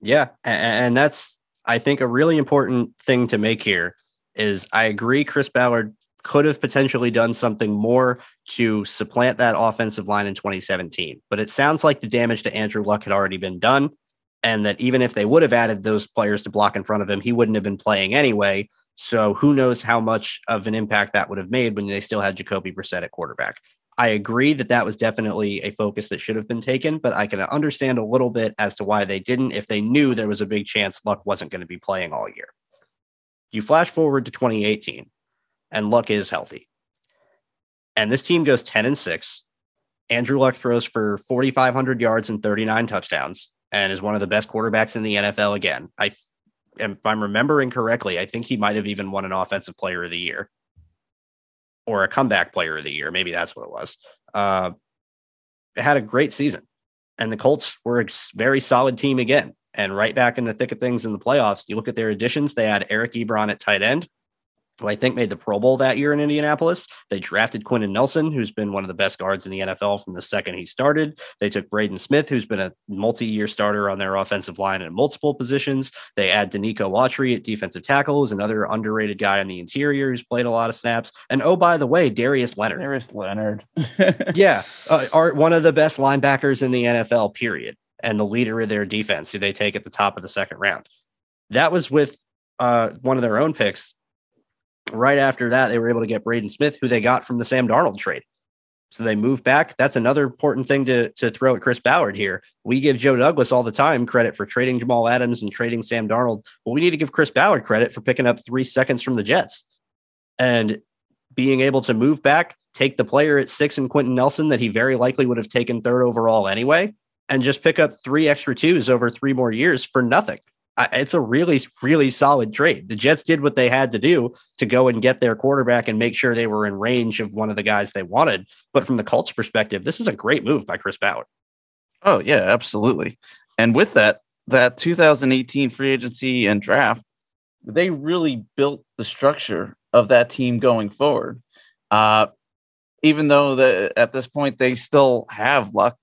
Speaker 1: Yeah, and that's I think a really important thing to make here is I agree Chris Ballard could have potentially done something more to supplant that offensive line in 2017. But it sounds like the damage to Andrew Luck had already been done. And that even if they would have added those players to block in front of him, he wouldn't have been playing anyway. So who knows how much of an impact that would have made when they still had Jacoby Brissett at quarterback. I agree that that was definitely a focus that should have been taken, but I can understand a little bit as to why they didn't if they knew there was a big chance Luck wasn't going to be playing all year. You flash forward to 2018, and Luck is healthy. And this team goes 10 and 6. Andrew Luck throws for 4,500 yards and 39 touchdowns and is one of the best quarterbacks in the NFL again. I, if I'm remembering correctly, I think he might have even won an offensive player of the year or a comeback player of the year. Maybe that's what it was. Uh, had a great season. And the Colts were a very solid team again. And right back in the thick of things in the playoffs, you look at their additions, they had Eric Ebron at tight end, who I think made the Pro Bowl that year in Indianapolis. They drafted Quenton Nelson, who's been one of the best guards in the NFL from the second he started. They took Braden Smith, who's been a multi-year starter on their offensive line in multiple positions. They add Denico Autry at defensive tackle, who's another underrated guy on the interior who's played a lot of snaps. And oh, by the way, Darius Leonard.
Speaker 2: Darius Leonard.
Speaker 1: yeah, uh, are one of the best linebackers in the NFL, period. And the leader of their defense, who they take at the top of the second round. That was with uh, one of their own picks, right after that, they were able to get Braden Smith, who they got from the Sam Darnold trade. So they move back. That's another important thing to, to throw at Chris Ballard here. We give Joe Douglas all the time credit for trading Jamal Adams and trading Sam Darnold. Well, we need to give Chris Ballard credit for picking up three seconds from the Jets and being able to move back, take the player at six and Quenton Nelson that he very likely would have taken third overall anyway, and just pick up three extra twos over three more years for nothing it's a really, really solid trade. The Jets did what they had to do to go and get their quarterback and make sure they were in range of one of the guys they wanted. But from the Colts perspective, this is a great move by Chris Ballard.
Speaker 2: Oh, yeah, absolutely. And with that, that 2018 free agency and draft, they really built the structure of that team going forward. Uh, even though the, at this point they still have luck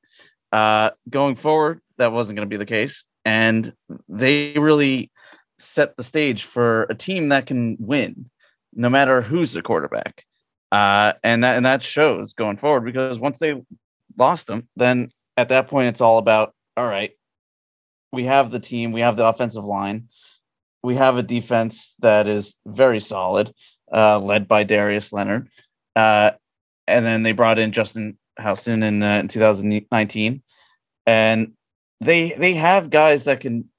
Speaker 2: uh, going forward, that wasn't going to be the case and they really set the stage for a team that can win no matter who's the quarterback. Uh, and that and that shows going forward because once they lost them, then at that point it's all about all right, we have the team, we have the offensive line, we have a defense that is very solid, uh, led by Darius Leonard, uh, and then they brought in Justin Houston in, uh, in 2019, and they they have guys that can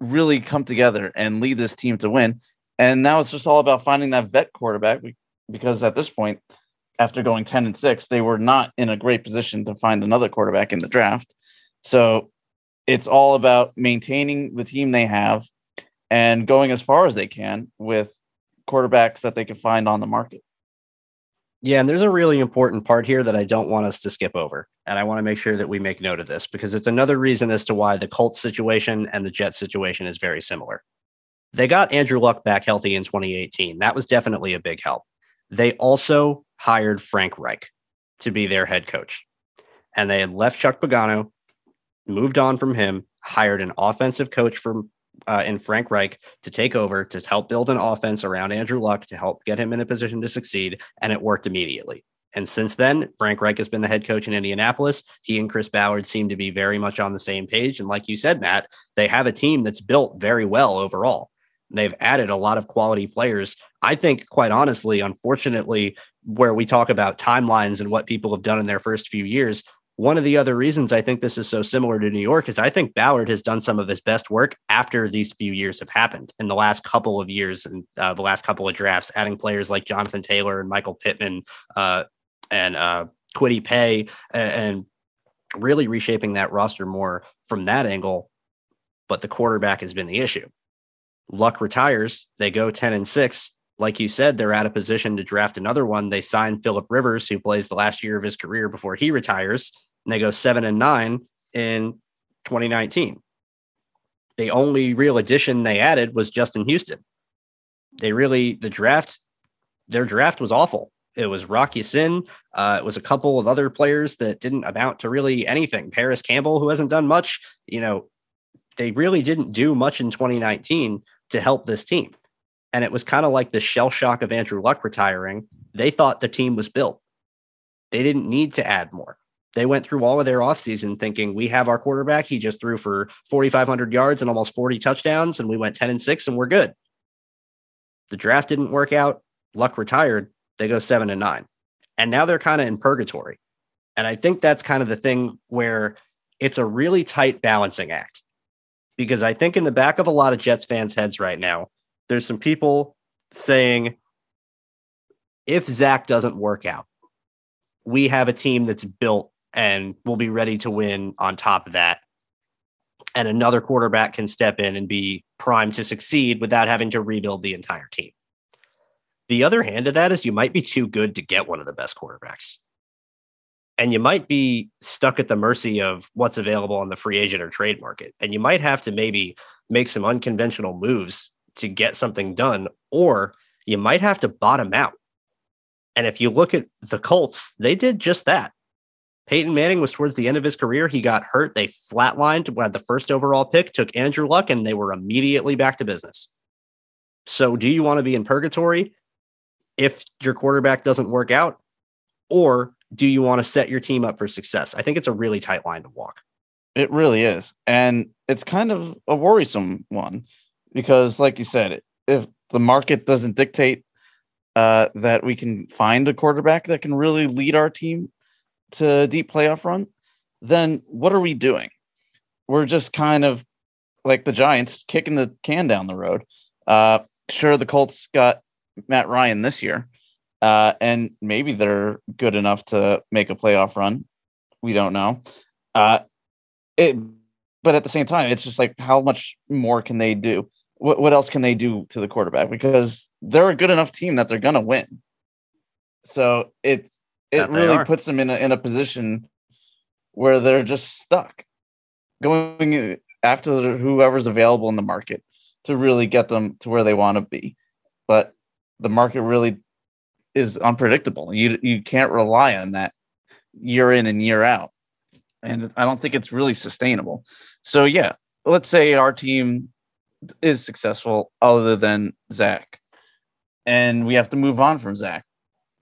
Speaker 2: really come together and lead this team to win. And now it's just all about finding that vet quarterback because at this point, after going 10 and 6, they were not in a great position to find another quarterback in the draft. So it's all about maintaining the team they have and going as far as they can with quarterbacks that they can find on the market.
Speaker 1: Yeah, and there's a really important part here that I don't want us to skip over. And I want to make sure that we make note of this because it's another reason as to why the Colts situation and the Jets situation is very similar. They got Andrew Luck back healthy in 2018. That was definitely a big help. They also hired Frank Reich to be their head coach. And they had left Chuck Pagano, moved on from him, hired an offensive coach from uh, in Frank Reich to take over to help build an offense around Andrew Luck to help get him in a position to succeed. And it worked immediately. And since then, Frank Reich has been the head coach in Indianapolis. He and Chris Ballard seem to be very much on the same page. And like you said, Matt, they have a team that's built very well overall. They've added a lot of quality players. I think, quite honestly, unfortunately, where we talk about timelines and what people have done in their first few years, one of the other reasons I think this is so similar to New York is I think Ballard has done some of his best work after these few years have happened in the last couple of years and uh, the last couple of drafts, adding players like Jonathan Taylor and Michael Pittman uh, and uh, Paye and, and really reshaping that roster more from that angle. But the quarterback has been the issue. Luck retires, they go 10 and 6. Like you said, they're out of position to draft another one. They signed Philip Rivers, who plays the last year of his career before he retires, and they go 7 and 9 in 2019. The only real addition they added was Justin Houston. They really, the draft, their draft was awful. It was Rock Ya-Sin. Uh, it was a couple of other players that didn't amount to really anything. Parris Campbell, who hasn't done much, you know, they really didn't do much in 2019 to help this team. And it was kind of like the shell shock of Andrew Luck retiring. They thought the team was built. They didn't need to add more. They went through all of their offseason thinking we have our quarterback. He just threw for 4,500 yards and almost 40 touchdowns, and we went 10 and 6 and we're good. The draft didn't work out. Luck retired. They go 7 and 9. And now they're kind of in purgatory. And I think that's kind of the thing where it's a really tight balancing act because I think in the back of a lot of Jets fans' heads right now, there's some people saying, if Zach doesn't work out, we have a team that's built and will be ready to win on top of that. And another quarterback can step in and be primed to succeed without having to rebuild the entire team. The other hand of that is you might be too good to get one of the best quarterbacks and you might be stuck at the mercy of what's available on the free agent or trade market. And you might have to maybe make some unconventional moves to get something done, or you might have to bottom out. And if you look at the Colts, they did just that. Peyton Manning was towards the end of his career. He got hurt. They flatlined, had the first overall pick, took Andrew Luck, and they were immediately back to business. So, do you want to be in purgatory if your quarterback doesn't work out? Or do you want to set your team up for success? I think it's a really tight line to walk.
Speaker 2: It really is. And it's kind of a worrisome one because, like you said, if the market doesn't dictate uh, that we can find a quarterback that can really lead our team to a deep playoff run, then what are we doing? We're just kind of like the Giants kicking the can down the road. Uh, sure, the Colts got Matt Ryan this year, uh, and maybe they're good enough to make a playoff run. We don't know. Uh, it, but at the same time, it's just like how much more can they do? What what else can they do to the quarterback? Because they're a good enough team that they're gonna win. So it it really puts them in a in a position where they're just stuck, going after whoever's available in the market to really get them to where they want to be. But the market really is unpredictable. You you can't rely on that year in and year out. And I don't think it's really sustainable. So yeah, let's say our team is successful other than Zach, and we have to move on from Zach.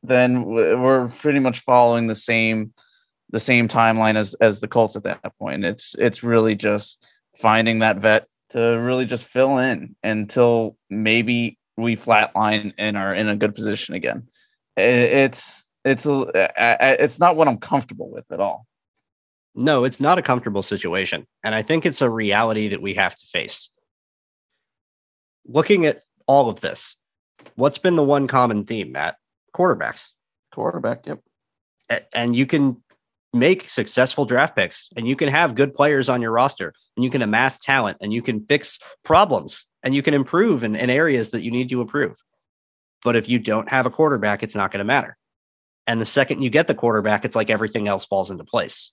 Speaker 2: Then we're pretty much following the same the same timeline as as the Colts at that point. It's it's really just finding that vet to really just fill in until maybe we flatline and are in a good position again it's it's a, it's not what I'm comfortable with at all.
Speaker 1: No, it's not a comfortable situation, and I think it's a reality that we have to face. Looking at all of this, what's been the one common theme, Matt? Quarterbacks.
Speaker 2: Quarterback, yep.
Speaker 1: And you can make successful draft picks and you can have good players on your roster and you can amass talent and you can fix problems and you can improve in, in areas that you need to improve. But if you don't have a quarterback, it's not going to matter. And the second you get the quarterback, it's like everything else falls into place.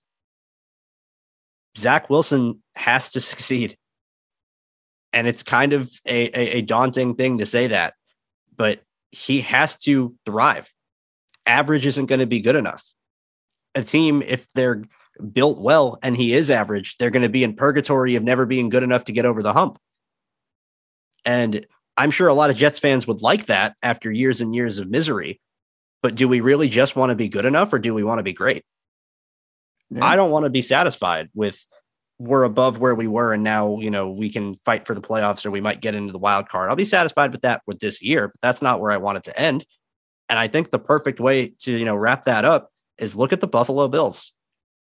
Speaker 1: Zach Wilson has to succeed. And it's kind of a, a, a daunting thing to say that, but he has to thrive. Average isn't going to be good enough. A team, if they're built well and he is average, they're going to be in purgatory of never being good enough to get over the hump. And I'm sure a lot of Jets fans would like that after years and years of misery. But do we really just want to be good enough or do we want to be great? Yeah. I don't want to be satisfied with we're above where we were and now you know we can fight for the playoffs or we might get into the wild card. I'll be satisfied with that with this year but that's not where i want it to end. And i think the perfect way to you know wrap that up is look at the buffalo bills.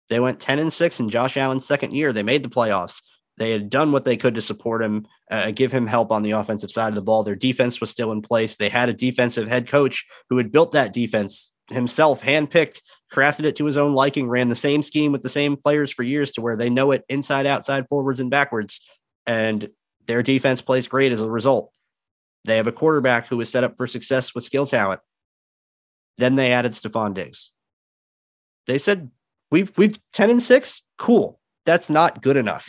Speaker 1: They went 10 and 6 in josh allen's second year. They made the playoffs. They had done what they could to support him uh, give him help on the offensive side of the ball. Their defense was still in place. They had a defensive head coach who had built that defense himself handpicked crafted it to his own liking, ran the same scheme with the same players for years to where they know it inside, outside, forwards, and backwards. And their defense plays great as a result. They have a quarterback who is set up for success with skill talent. Then they added Stefon Diggs. They said, We've we've 10 and 6. Cool. That's not good enough.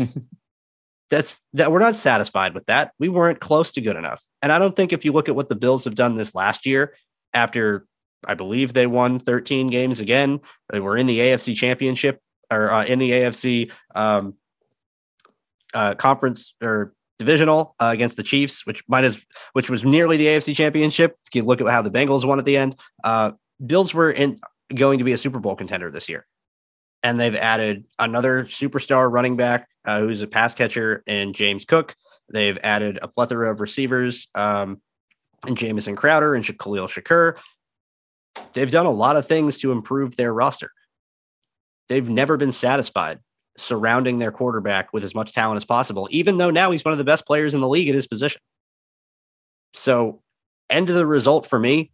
Speaker 1: That's that we're not satisfied with that. We weren't close to good enough. And I don't think if you look at what the Bills have done this last year after I believe they won 13 games again. They were in the AFC Championship or uh, in the AFC um, uh, conference or divisional uh, against the Chiefs, which might as which was nearly the AFC Championship. If you look at how the Bengals won at the end, uh, Bills were in going to be a Super Bowl contender this year, and they've added another superstar running back uh, who's a pass catcher in James Cook. They've added a plethora of receivers. Um, and Jamison Crowder and Khalil Shakir they've done a lot of things to improve their roster. They've never been satisfied surrounding their quarterback with as much talent as possible, even though now he's one of the best players in the league at his position. So, end of the result for me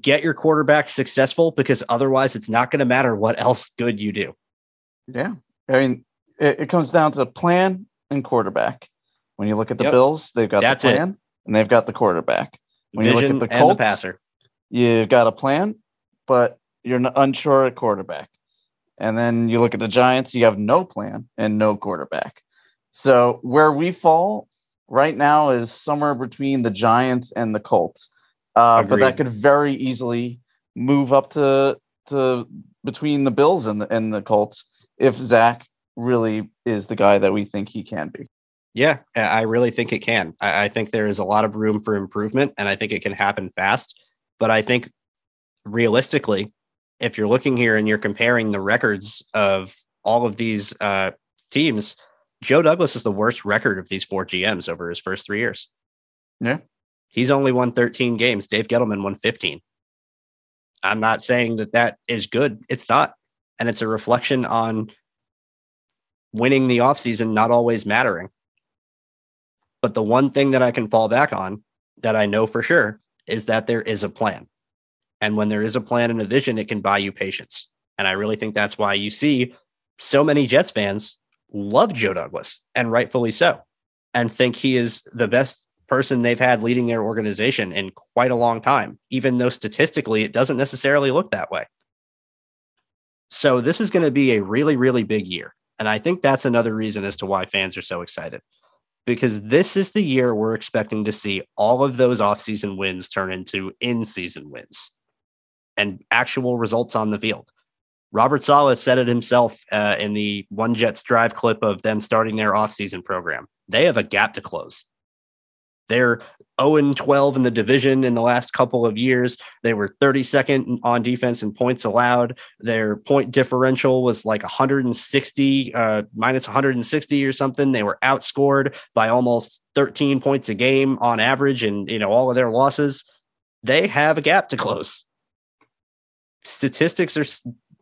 Speaker 1: get your quarterback successful because otherwise it's not going to matter what else good you do.
Speaker 2: Yeah. I mean, it, it, comes down to plan and quarterback. When you look at the yep. Bills, they've got That's the plan it. and they've got the quarterback. When
Speaker 1: Vision you look at the Colts, the passer
Speaker 2: you've got a plan, but you're unsure at quarterback. And then you look at the Giants, you have no plan and no quarterback. So where we fall right now is somewhere between the Giants and the Colts. Uh, but that could very easily move up to to between the Bills and the and the Colts if Zach really is the guy that we think he can be.
Speaker 1: Yeah, I really think it can. I, I think there is a lot of room for improvement, and I think it can happen fast. But I think realistically, if you're looking here and you're comparing the records of all of these uh, teams, Joe Douglas is the worst record of these four GMs over his first three years.
Speaker 2: Yeah.
Speaker 1: He's only won 13 games. Dave Gettleman won 15. I'm not saying that that is good. It's not. And it's a reflection on winning the offseason not always mattering. But the one thing that I can fall back on that I know for sure is that there is a plan. And when there is a plan and a vision, it can buy you patience. And I really think that's why you see so many Jets fans love Joe Douglas, and rightfully so, and think he is the best person they've had leading their organization in quite a long time, even though statistically it doesn't necessarily look that way. So this is going to be a really, really big year. And I think that's another reason as to why fans are so excited because this is the year we're expecting to see all of those offseason wins turn into in season wins and actual results on the field. Robert Saleh said it himself uh, in the One Jets drive clip of them starting their offseason program. They have a gap to close. They're 0 12 in the division in the last couple of years. They were 32nd on defense and points allowed. Their point differential was like 160, uh, minus 160 or something. They were outscored by almost 13 points a game on average, and you know all of their losses. They have a gap to close. Statistics are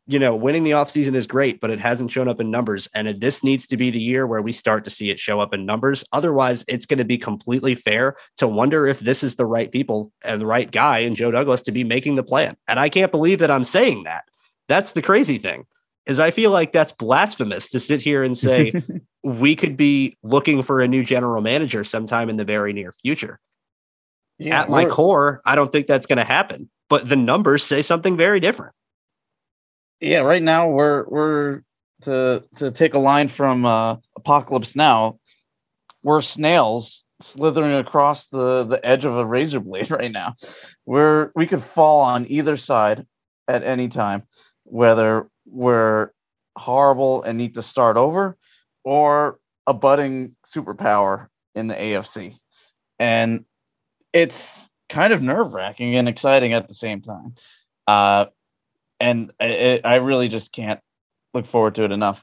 Speaker 1: you know, winning the offseason is great, but it hasn't shown up in numbers. And this needs to be the year where we start to see it show up in numbers. Otherwise, it's going to be completely fair to wonder if this is the right people and the right guy and Joe Douglas to be making the plan. And I can't believe that I'm saying that. That's the crazy thing. Is I feel like that's blasphemous to sit here and say we could be looking for a new general manager sometime in the very near future. Yeah, At my core, I don't think that's going to happen, but the numbers say something very different
Speaker 2: yeah, right now we're we're to to take a line from uh, Apocalypse Now, we're snails slithering across the the edge of a razor blade right now. We're we could fall on either side at any time, whether we're horrible and need to start over, or a budding superpower in the AFC, and it's kind of nerve wracking and exciting at the same time. Uh, and it, I really just can't look forward to it enough.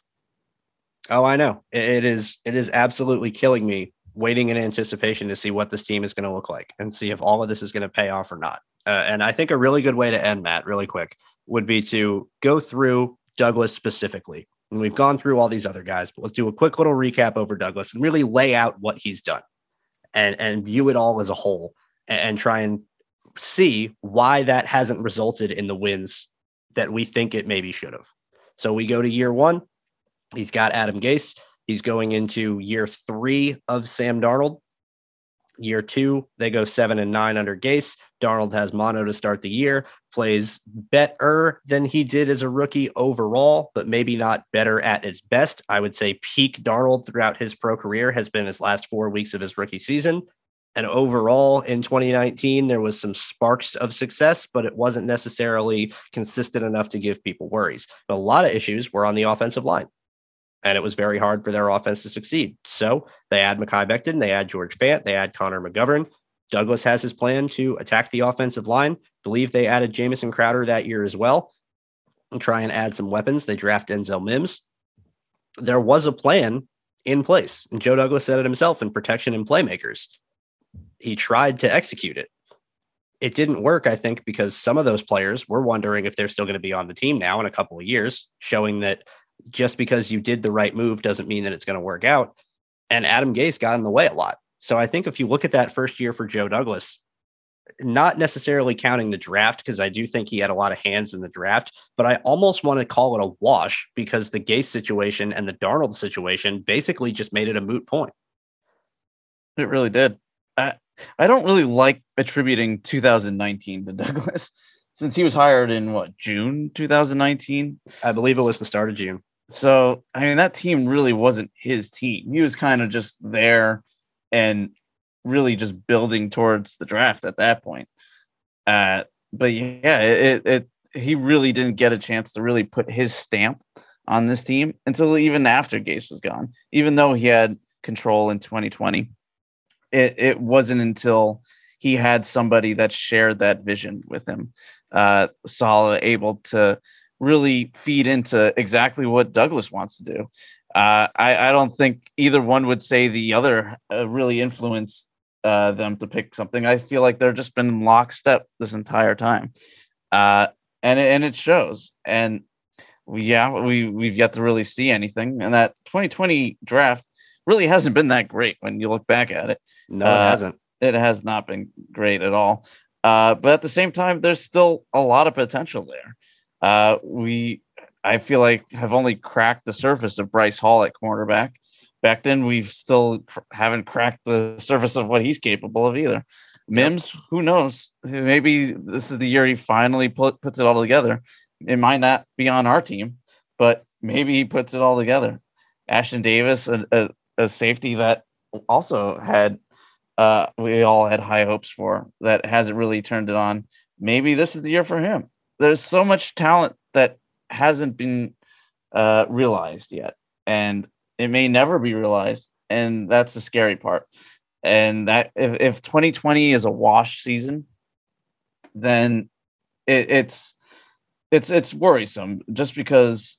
Speaker 1: Oh, I know. It is it is absolutely killing me waiting in anticipation to see what this team is going to look like and see if all of this is going to pay off or not. Uh, and I think a really good way to end Matt, really quick, would be to go through Douglas specifically. And we've gone through all these other guys, but let's do a quick little recap over Douglas and really lay out what he's done and, and view it all as a whole and, and try and see why that hasn't resulted in the wins that we think it maybe should have. So we go to year one. He's got Adam Gase. He's going into year three of Sam Darnold. Year two, they go seven and nine under Gase. Darnold has mono to start the year, plays better than he did as a rookie overall, but maybe not better at his best. I would say peak Darnold throughout his pro career has been his last four weeks of his rookie season. And overall in 2019, there was some sparks of success, but it wasn't necessarily consistent enough to give people worries. But a lot of issues were on the offensive line and it was very hard for their offense to succeed. So they add Mekhi Becton, they add George Fant, they add Connor McGovern. Douglas has his plan to attack the offensive line. Believe they added Jamison Crowder that year as well and try and add some weapons. They draft Denzel Mims. There was a plan in place, and Joe Douglas said it himself in protection and playmakers. He tried to execute it. It didn't work, I think, because some of those players were wondering if they're still going to be on the team now in a couple of years, showing that just because you did the right move doesn't mean that it's going to work out. And Adam Gase got in the way a lot. So I think if you look at that first year for Joe Douglas, not necessarily counting the draft, because I do think he had a lot of hands in the draft, but I almost want to call it a wash because the Gase situation and the Darnold situation basically just made it a moot point.
Speaker 2: It really did. I, I don't really like attributing 2019 to Douglas since he was hired in what June 2019.
Speaker 1: I believe it was the start of June.
Speaker 2: So I mean that team really wasn't his team. He was kind of just there and really just building towards the draft at that point. Uh, but yeah, it, it he really didn't get a chance to really put his stamp on this team until even after Gase was gone. Even though he had control in 2020, it it wasn't until he had somebody that shared that vision with him uh, Saleh able to really feed into exactly what Douglas wants to do. Uh, I, I, don't think either one would say the other uh, really influenced uh, them to pick something. I feel like they're just been lockstep this entire time, uh, and and it shows. And yeah, we we've yet to really see anything. And that 2020 draft really hasn't been that great when you look back at it.
Speaker 1: No, it uh, hasn't.
Speaker 2: It has not been great at all. Uh, but at the same time, there's still a lot of potential there. Uh, we, I feel like, have only cracked the surface of Bryce Hall at cornerback. Back then, we still cr- haven't cracked the surface of what he's capable of either. Mims, who knows? Maybe this is the year he finally put, puts it all together. It might not be on our team, but maybe he puts it all together. Ashtyn Davis, a, a, a safety that also had uh, we all had high hopes for that hasn't really turned it on. Maybe this is the year for him. There's so much talent that hasn't been uh, realized yet, and it may never be realized. And that's the scary part. And that if, if 2020 is a wash season, then it, it's it's it's worrisome just because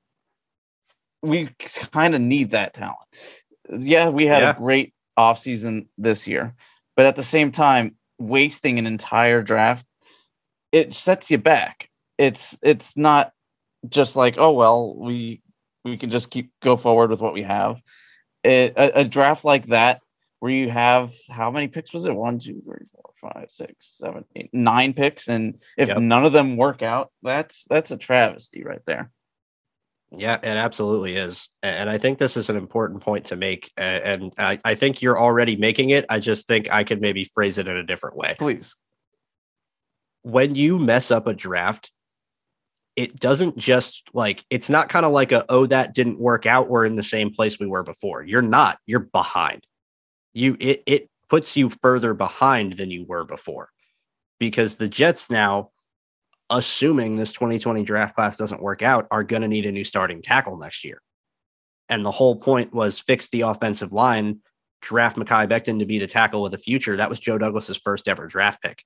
Speaker 2: we kind of need that talent. Yeah, we had yeah. a great offseason this year. But at the same time, wasting an entire draft, it sets you back. It's it's not just like, oh well, we we can just keep go forward with what we have. It, a, a draft like that where you have how many picks was it? One, two, three, four, five, six, seven, eight, nine picks, and if yep. none of them work out, that's that's a travesty right there.
Speaker 1: Yeah, it absolutely is. And I think this is an important point to make. And I, I think you're already making it. I just think I could maybe phrase it in a different way.
Speaker 2: Please.
Speaker 1: When you mess up a draft, it doesn't just like, it's not kind of like a, oh, that didn't work out. We're in the same place we were before. You're not, you're behind. You, it, it puts you further behind than you were before because the Jets now assuming this 2020 draft class doesn't work out, are going to need a new starting tackle next year. And the whole point was fix the offensive line, draft Mekhi Becton to be the tackle of the future. That was Joe Douglas's first ever draft pick.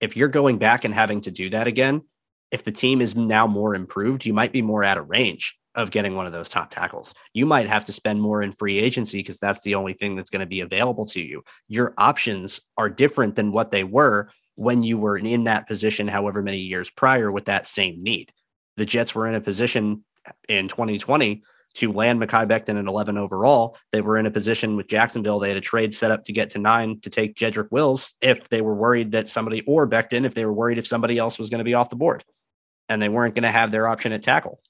Speaker 1: If you're going back and having to do that again, if the team is now more improved, you might be more out of range of getting one of those top tackles. You might have to spend more in free agency because that's the only thing that's going to be available to you. Your options are different than what they were when you were in that position, however many years prior, with that same need. The Jets were in a position in 2020 to land Mekhi Becton at 11 overall. They were in a position with Jacksonville. They had a trade set up to get to nine to take Jedrick Wills if they were worried that somebody, or Becton, if they were worried if somebody else was going to be off the board and they weren't going to have their option at tackle.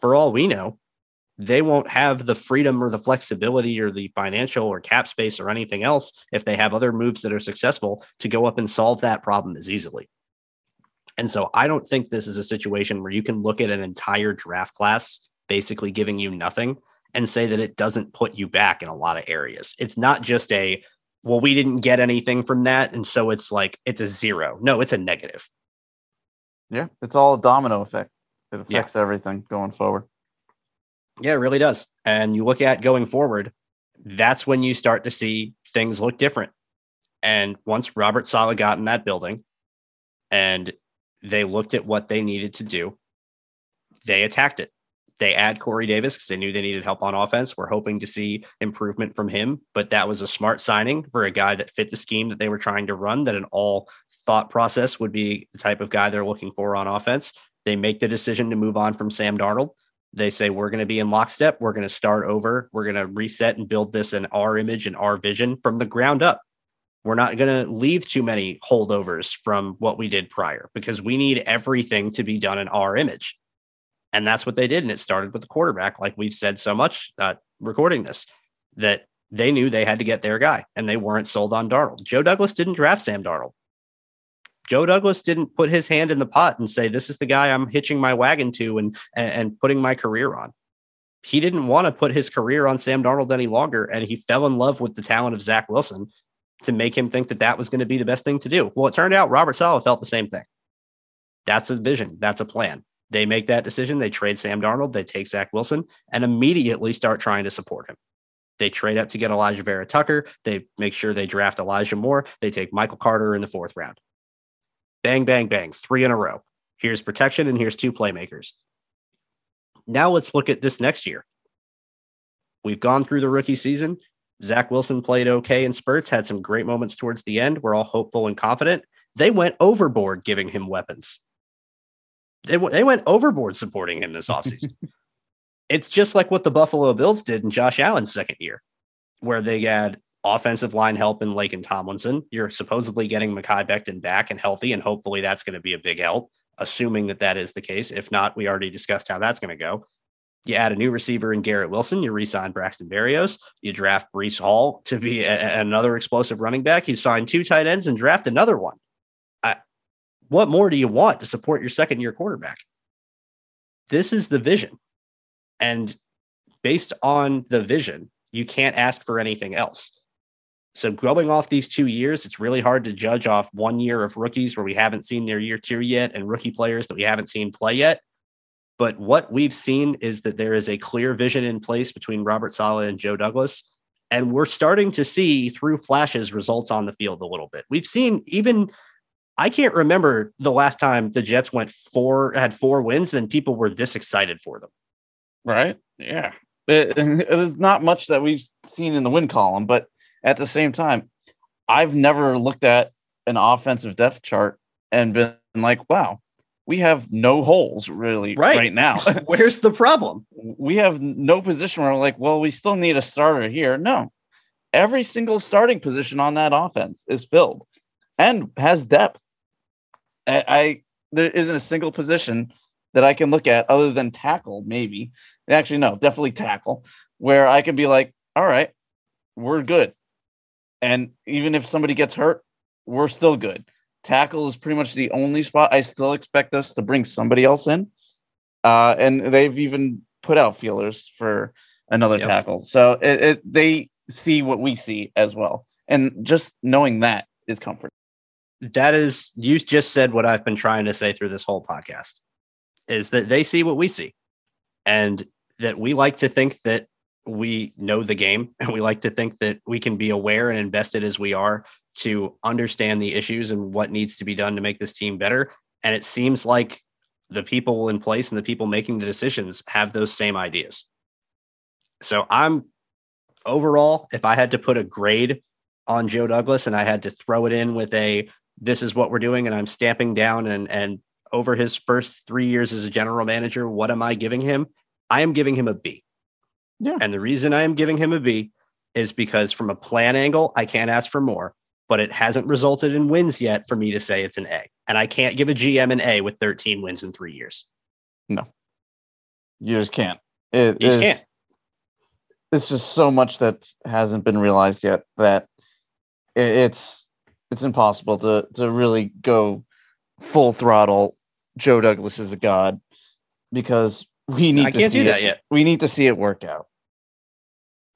Speaker 1: For all we know, they won't have the freedom or the flexibility or the financial or cap space or anything else if they have other moves that are successful to go up and solve that problem as easily. And so I don't think this is a situation where you can look at an entire draft class basically giving you nothing and say that it doesn't put you back in a lot of areas. It's not just a, well, we didn't get anything from that. And so it's like, it's a zero. No, it's a negative.
Speaker 2: Yeah, it's all a domino effect. It affects yeah. everything going forward.
Speaker 1: Yeah, it really does. And you look at going forward, that's when you start to see things look different. And once Robert Saleh got in that building and they looked at what they needed to do, they attacked it. They add Corey Davis because they knew they needed help on offense. We're hoping to see improvement from him, but that was a smart signing for a guy that fit the scheme that they were trying to run, that an all thought process would be the type of guy they're looking for on offense. They make the decision to move on from Sam Darnold. They say, we're going to be in lockstep. We're going to start over. We're going to reset and build this in our image and our vision from the ground up. We're not going to leave too many holdovers from what we did prior because we need everything to be done in our image. And that's what they did. And it started with the quarterback, like we've said so much uh, recording this, that they knew they had to get their guy and they weren't sold on Darnold. Joe Douglas didn't draft Sam Darnold. Joe Douglas didn't put his hand in the pot and say, This is the guy I'm hitching my wagon to and, and, and putting my career on. He didn't want to put his career on Sam Darnold any longer. And he fell in love with the talent of Zach Wilson to make him think that that was going to be the best thing to do. Well, it turned out Robert Saleh felt the same thing. That's a vision, that's a plan. They make that decision. They trade Sam Darnold, they take Zach Wilson, and immediately start trying to support him. They trade up to get Alijah Vera-Tucker. They make sure they draft Elijah Moore. They take Michael Carter in the fourth round. Bang, bang, bang, three in a row. Here's protection, and here's two playmakers. Now let's look at this next year. We've gone through the rookie season. Zach Wilson played okay in spurts, had some great moments towards the end. We're all hopeful and confident. They went overboard giving him weapons. They, they went overboard supporting him this offseason. it's just like what the Buffalo Bills did in Josh Allen's second year, where they had offensive line help in Laken Tomlinson. You're supposedly getting Mekhi Becton back and healthy, and hopefully that's going to be a big help, assuming that that is the case. If not, we already discussed how that's going to go. You add a new receiver in Garrett Wilson. You re-sign Braxton Berrios. You draft Breece Hall to be a, another explosive running back. You sign two tight ends and draft another one. I, what more do you want to support your second year quarterback? This is the vision. And based on the vision, you can't ask for anything else. So going off these two years, it's really hard to judge off one year of rookies where we haven't seen their year two yet and rookie players that we haven't seen play yet. But what we've seen is that there is a clear vision in place between Robert Saleh and Joe Douglas. And we're starting to see through flashes results on the field a little bit. We've seen even I can't remember the last time the Jets went four had four wins and people were this excited for them.
Speaker 2: Right. Yeah. It, it is not much that we've seen in the win column, but at the same time, I've never looked at an offensive depth chart and been like, wow, we have no holes really right, right now.
Speaker 1: Where's the problem?
Speaker 2: We have no position where we're like, well, we still need a starter here. No, every single starting position on that offense is filled and has depth. I, I there isn't a single position that I can look at other than tackle, maybe. Actually, no, definitely tackle, where I can be like, all right, we're good. And even if somebody gets hurt, we're still good. Tackle is pretty much the only spot I still expect us to bring somebody else in. Uh, and they've even put out feelers for another yep. tackle. So it, it, they see what we see as well. And just knowing that is comfort.
Speaker 1: That is, you just said what I've been trying to say through this whole podcast is that they see what we see. And that we like to think that we know the game and we like to think that we can be aware and invested as we are to understand the issues and what needs to be done to make this team better. And it seems like the people in place and the people making the decisions have those same ideas. So I'm overall, if I had to put a grade on Joe Douglas and I had to throw it in with a this is what we're doing and I'm stamping down and and over his first 3 years as a general manager, what am I giving him? I am giving him a B. Yeah. And the reason I am giving him a B is because from a plan angle, I can't ask for more, but it hasn't resulted in wins yet for me to say it's an A. And I can't give a GM an A with 13 wins in three years.
Speaker 2: No. You just can't. It,
Speaker 1: you just can't.
Speaker 2: It's just so much that hasn't been realized yet that it's it's impossible to to really go full throttle. Joe Douglas is a god because we need. I
Speaker 1: can't do
Speaker 2: it,
Speaker 1: that yet.
Speaker 2: We need to see it work out.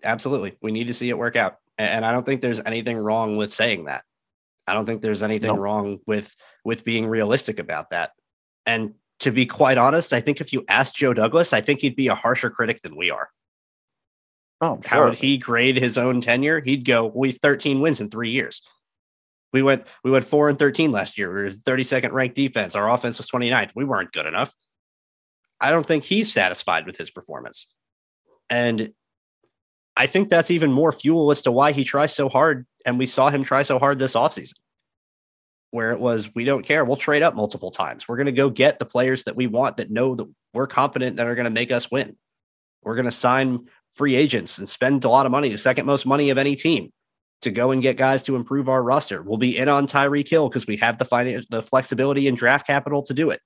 Speaker 1: Absolutely, we need to see it work out, and I don't think there's anything wrong with saying that. I don't think there's anything nope. wrong with with being realistic about that. And to be quite honest, I think if you asked Joe Douglas, I think he'd be a harsher critic than we are.
Speaker 2: Oh,
Speaker 1: how would he grade his own tenure? He'd go, "We've 13 wins in three years. We went we went four and 13 last year. We were 32nd ranked defense. Our offense was 29th. We weren't good enough. I don't think he's satisfied with his performance. And I think that's even more fuel as to why he tries so hard. And we saw him try so hard this offseason, where it was, we don't care. We'll trade up multiple times. We're going to go get the players that we want that know that we're confident that are going to make us win. We're going to sign free agents and spend a lot of money, the second most money of any team to go and get guys to improve our roster. We'll be in on Tyreek Hill because we have the finance, the flexibility and draft capital to do it.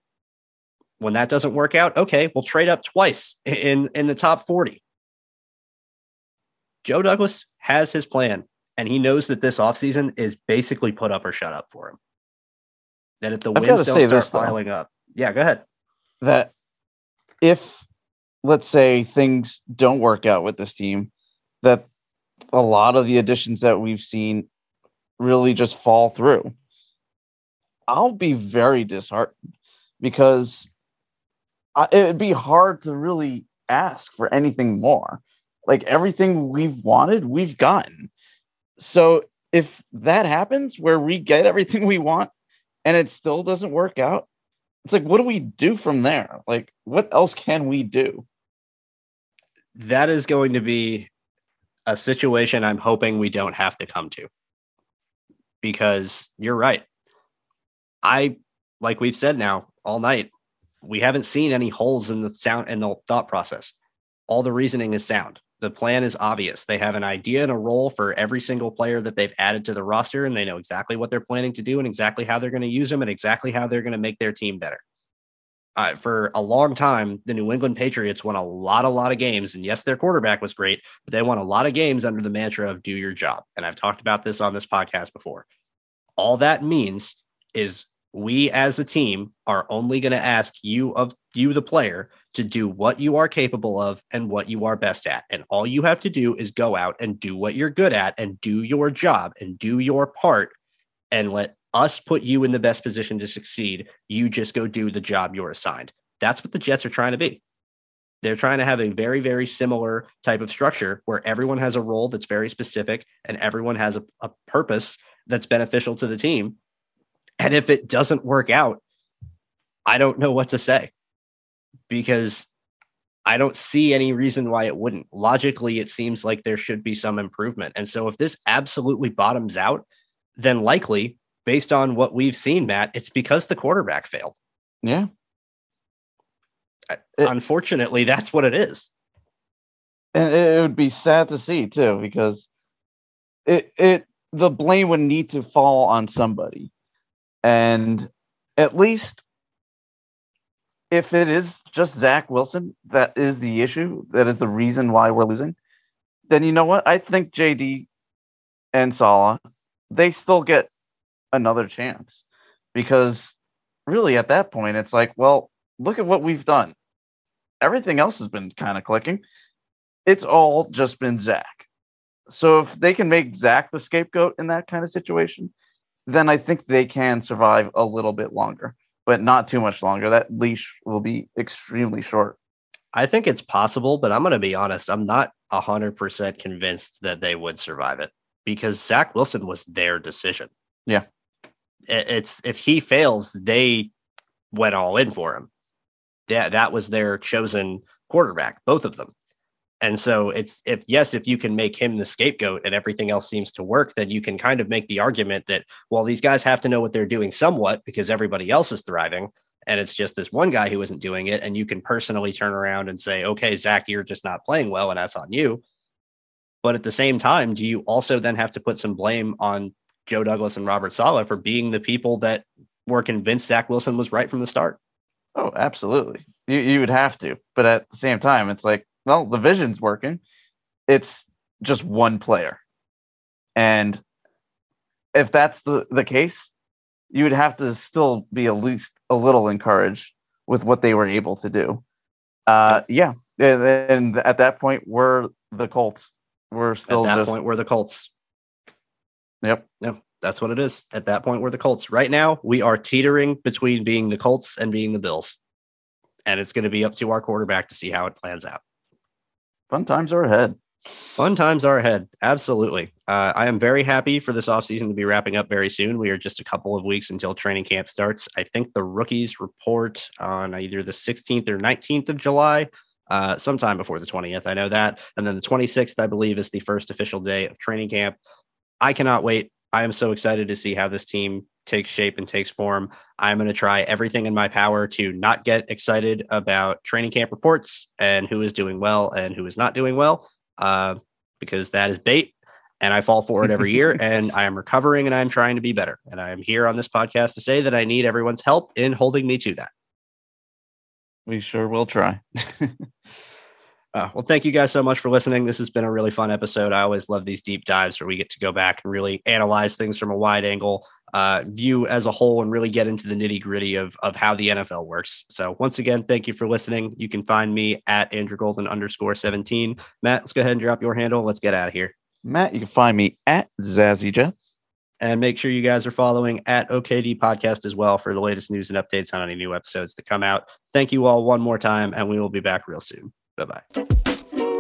Speaker 1: When that doesn't work out, okay, we'll trade up twice in in the top 40. Joe Douglas has his plan, and he knows that this offseason is basically put up or shut up for him. That if the I've wins don't start this, piling though, up, yeah, go ahead.
Speaker 2: That if let's say things don't work out with this team, that a lot of the additions that we've seen really just fall through. I'll be very disheartened because I, it'd be hard to really ask for anything more. Like everything we've wanted, we've gotten. So if that happens where we get everything we want and it still doesn't work out, it's like, what do we do from there? Like, what else can we do?
Speaker 1: That is going to be a situation I'm hoping we don't have to come to. Because you're right. I, like we've said now all night, we haven't seen any holes in the sound and the thought process. All the reasoning is sound. The plan is obvious. They have an idea and a role for every single player that they've added to the roster, and they know exactly what they're planning to do and exactly how they're going to use them and exactly how they're going to make their team better uh, for a long time, the New England Patriots won a lot, a lot of games. And yes, their quarterback was great, but they won a lot of games under the mantra of do your job. And I've talked about this on this podcast before. All that means is we as a team are only going to ask you of you the player to do what you are capable of and what you are best at and all you have to do is go out and do what you're good at and do your job and do your part and let us put you in the best position to succeed. You just go do the job you're assigned. That's what the Jets are trying to be. They're trying to have a very, very similar type of structure where everyone has a role that's very specific and everyone has a, a purpose that's beneficial to the team. And if it doesn't work out, I don't know what to say because I don't see any reason why it wouldn't. Logically, it seems like there should be some improvement. And so if this absolutely bottoms out, then likely based on what we've seen, Matt, it's because the quarterback failed.
Speaker 2: Yeah.
Speaker 1: It, Unfortunately, that's what it is.
Speaker 2: And it would be sad to see too, because it it the blame would need to fall on somebody. And at least if it is just Zach Wilson that is the issue, that is the reason why we're losing, then you know what? I think JD and Saleh, they still get another chance. Because really at that point it's like well look at what we've done. Everything else has been kind of clicking. It's all just been zach. So if they can make zach the scapegoat in that kind of situation then i think they can survive a little bit longer but not too much longer that leash will be extremely short
Speaker 1: i think it's possible but i'm going to be honest i'm not 100% convinced that they would survive it because zach wilson was their decision
Speaker 2: yeah
Speaker 1: it's if he fails, they went all in for him. that that was their chosen quarterback, both of them. And so it's if yes, if you can make him the scapegoat and everything else seems to work, then you can kind of make the argument that well, these guys have to know what they're doing somewhat because everybody else is thriving. And it's just this one guy who isn't doing it. And you can personally turn around and say, okay, Zach, you're just not playing well, and that's on you. But at the same time, do you also then have to put some blame on Joe Douglas and Robert Saleh for being the people that were convinced Zach Wilson was right from the start?
Speaker 2: Oh, absolutely. You you would have to, but at the same time, it's like, well, the vision's working. It's just one player, and if that's the the case, you would have to still be at least a little encouraged with what they were able to do. Uh, yeah, and, and at that point, we're the Colts. We're still
Speaker 1: at that
Speaker 2: just,
Speaker 1: point we're the Colts.
Speaker 2: Yep.
Speaker 1: Yep. That's what it is. At that point, we're the Colts. Right now, we are teetering between being the Colts and being the Bills. And it's going to be up to our quarterback to see how it plans out.
Speaker 2: Fun times are ahead.
Speaker 1: Fun times are ahead. Absolutely. Uh, I am very happy for this offseason to be wrapping up very soon. We are just a couple of weeks until training camp starts. I think the rookies report on either the 16th or 19th of July, uh, sometime before the 20th. I know that. And then the 26th, I believe, is the first official day of training camp. I cannot wait. I am so excited to see how this team takes shape and takes form. I'm going to try everything in my power to not get excited about training camp reports and who is doing well and who is not doing well, uh, because that is bait. And I fall for it every year. and I am recovering and I'm trying to be better. And I am here on this podcast to say that I need everyone's help in holding me to that.
Speaker 2: We sure will try.
Speaker 1: Uh, well, thank you guys so much for listening. This has been a really fun episode. I always love these deep dives where we get to go back and really analyze things from a wide angle, uh, view as a whole, and really get into the nitty gritty of, of how the NFL works. So, once again, thank you for listening. You can find me at Andrew Golden underscore 17. Matt, let's go ahead and drop your handle. Let's get out of here.
Speaker 2: Matt, you can find me at Zazzy Jets.
Speaker 1: And make sure you guys are following at OKD Podcast as well for the latest news and updates on any new episodes that come out. Thank you all one more time, and we will be back real soon. 拜拜。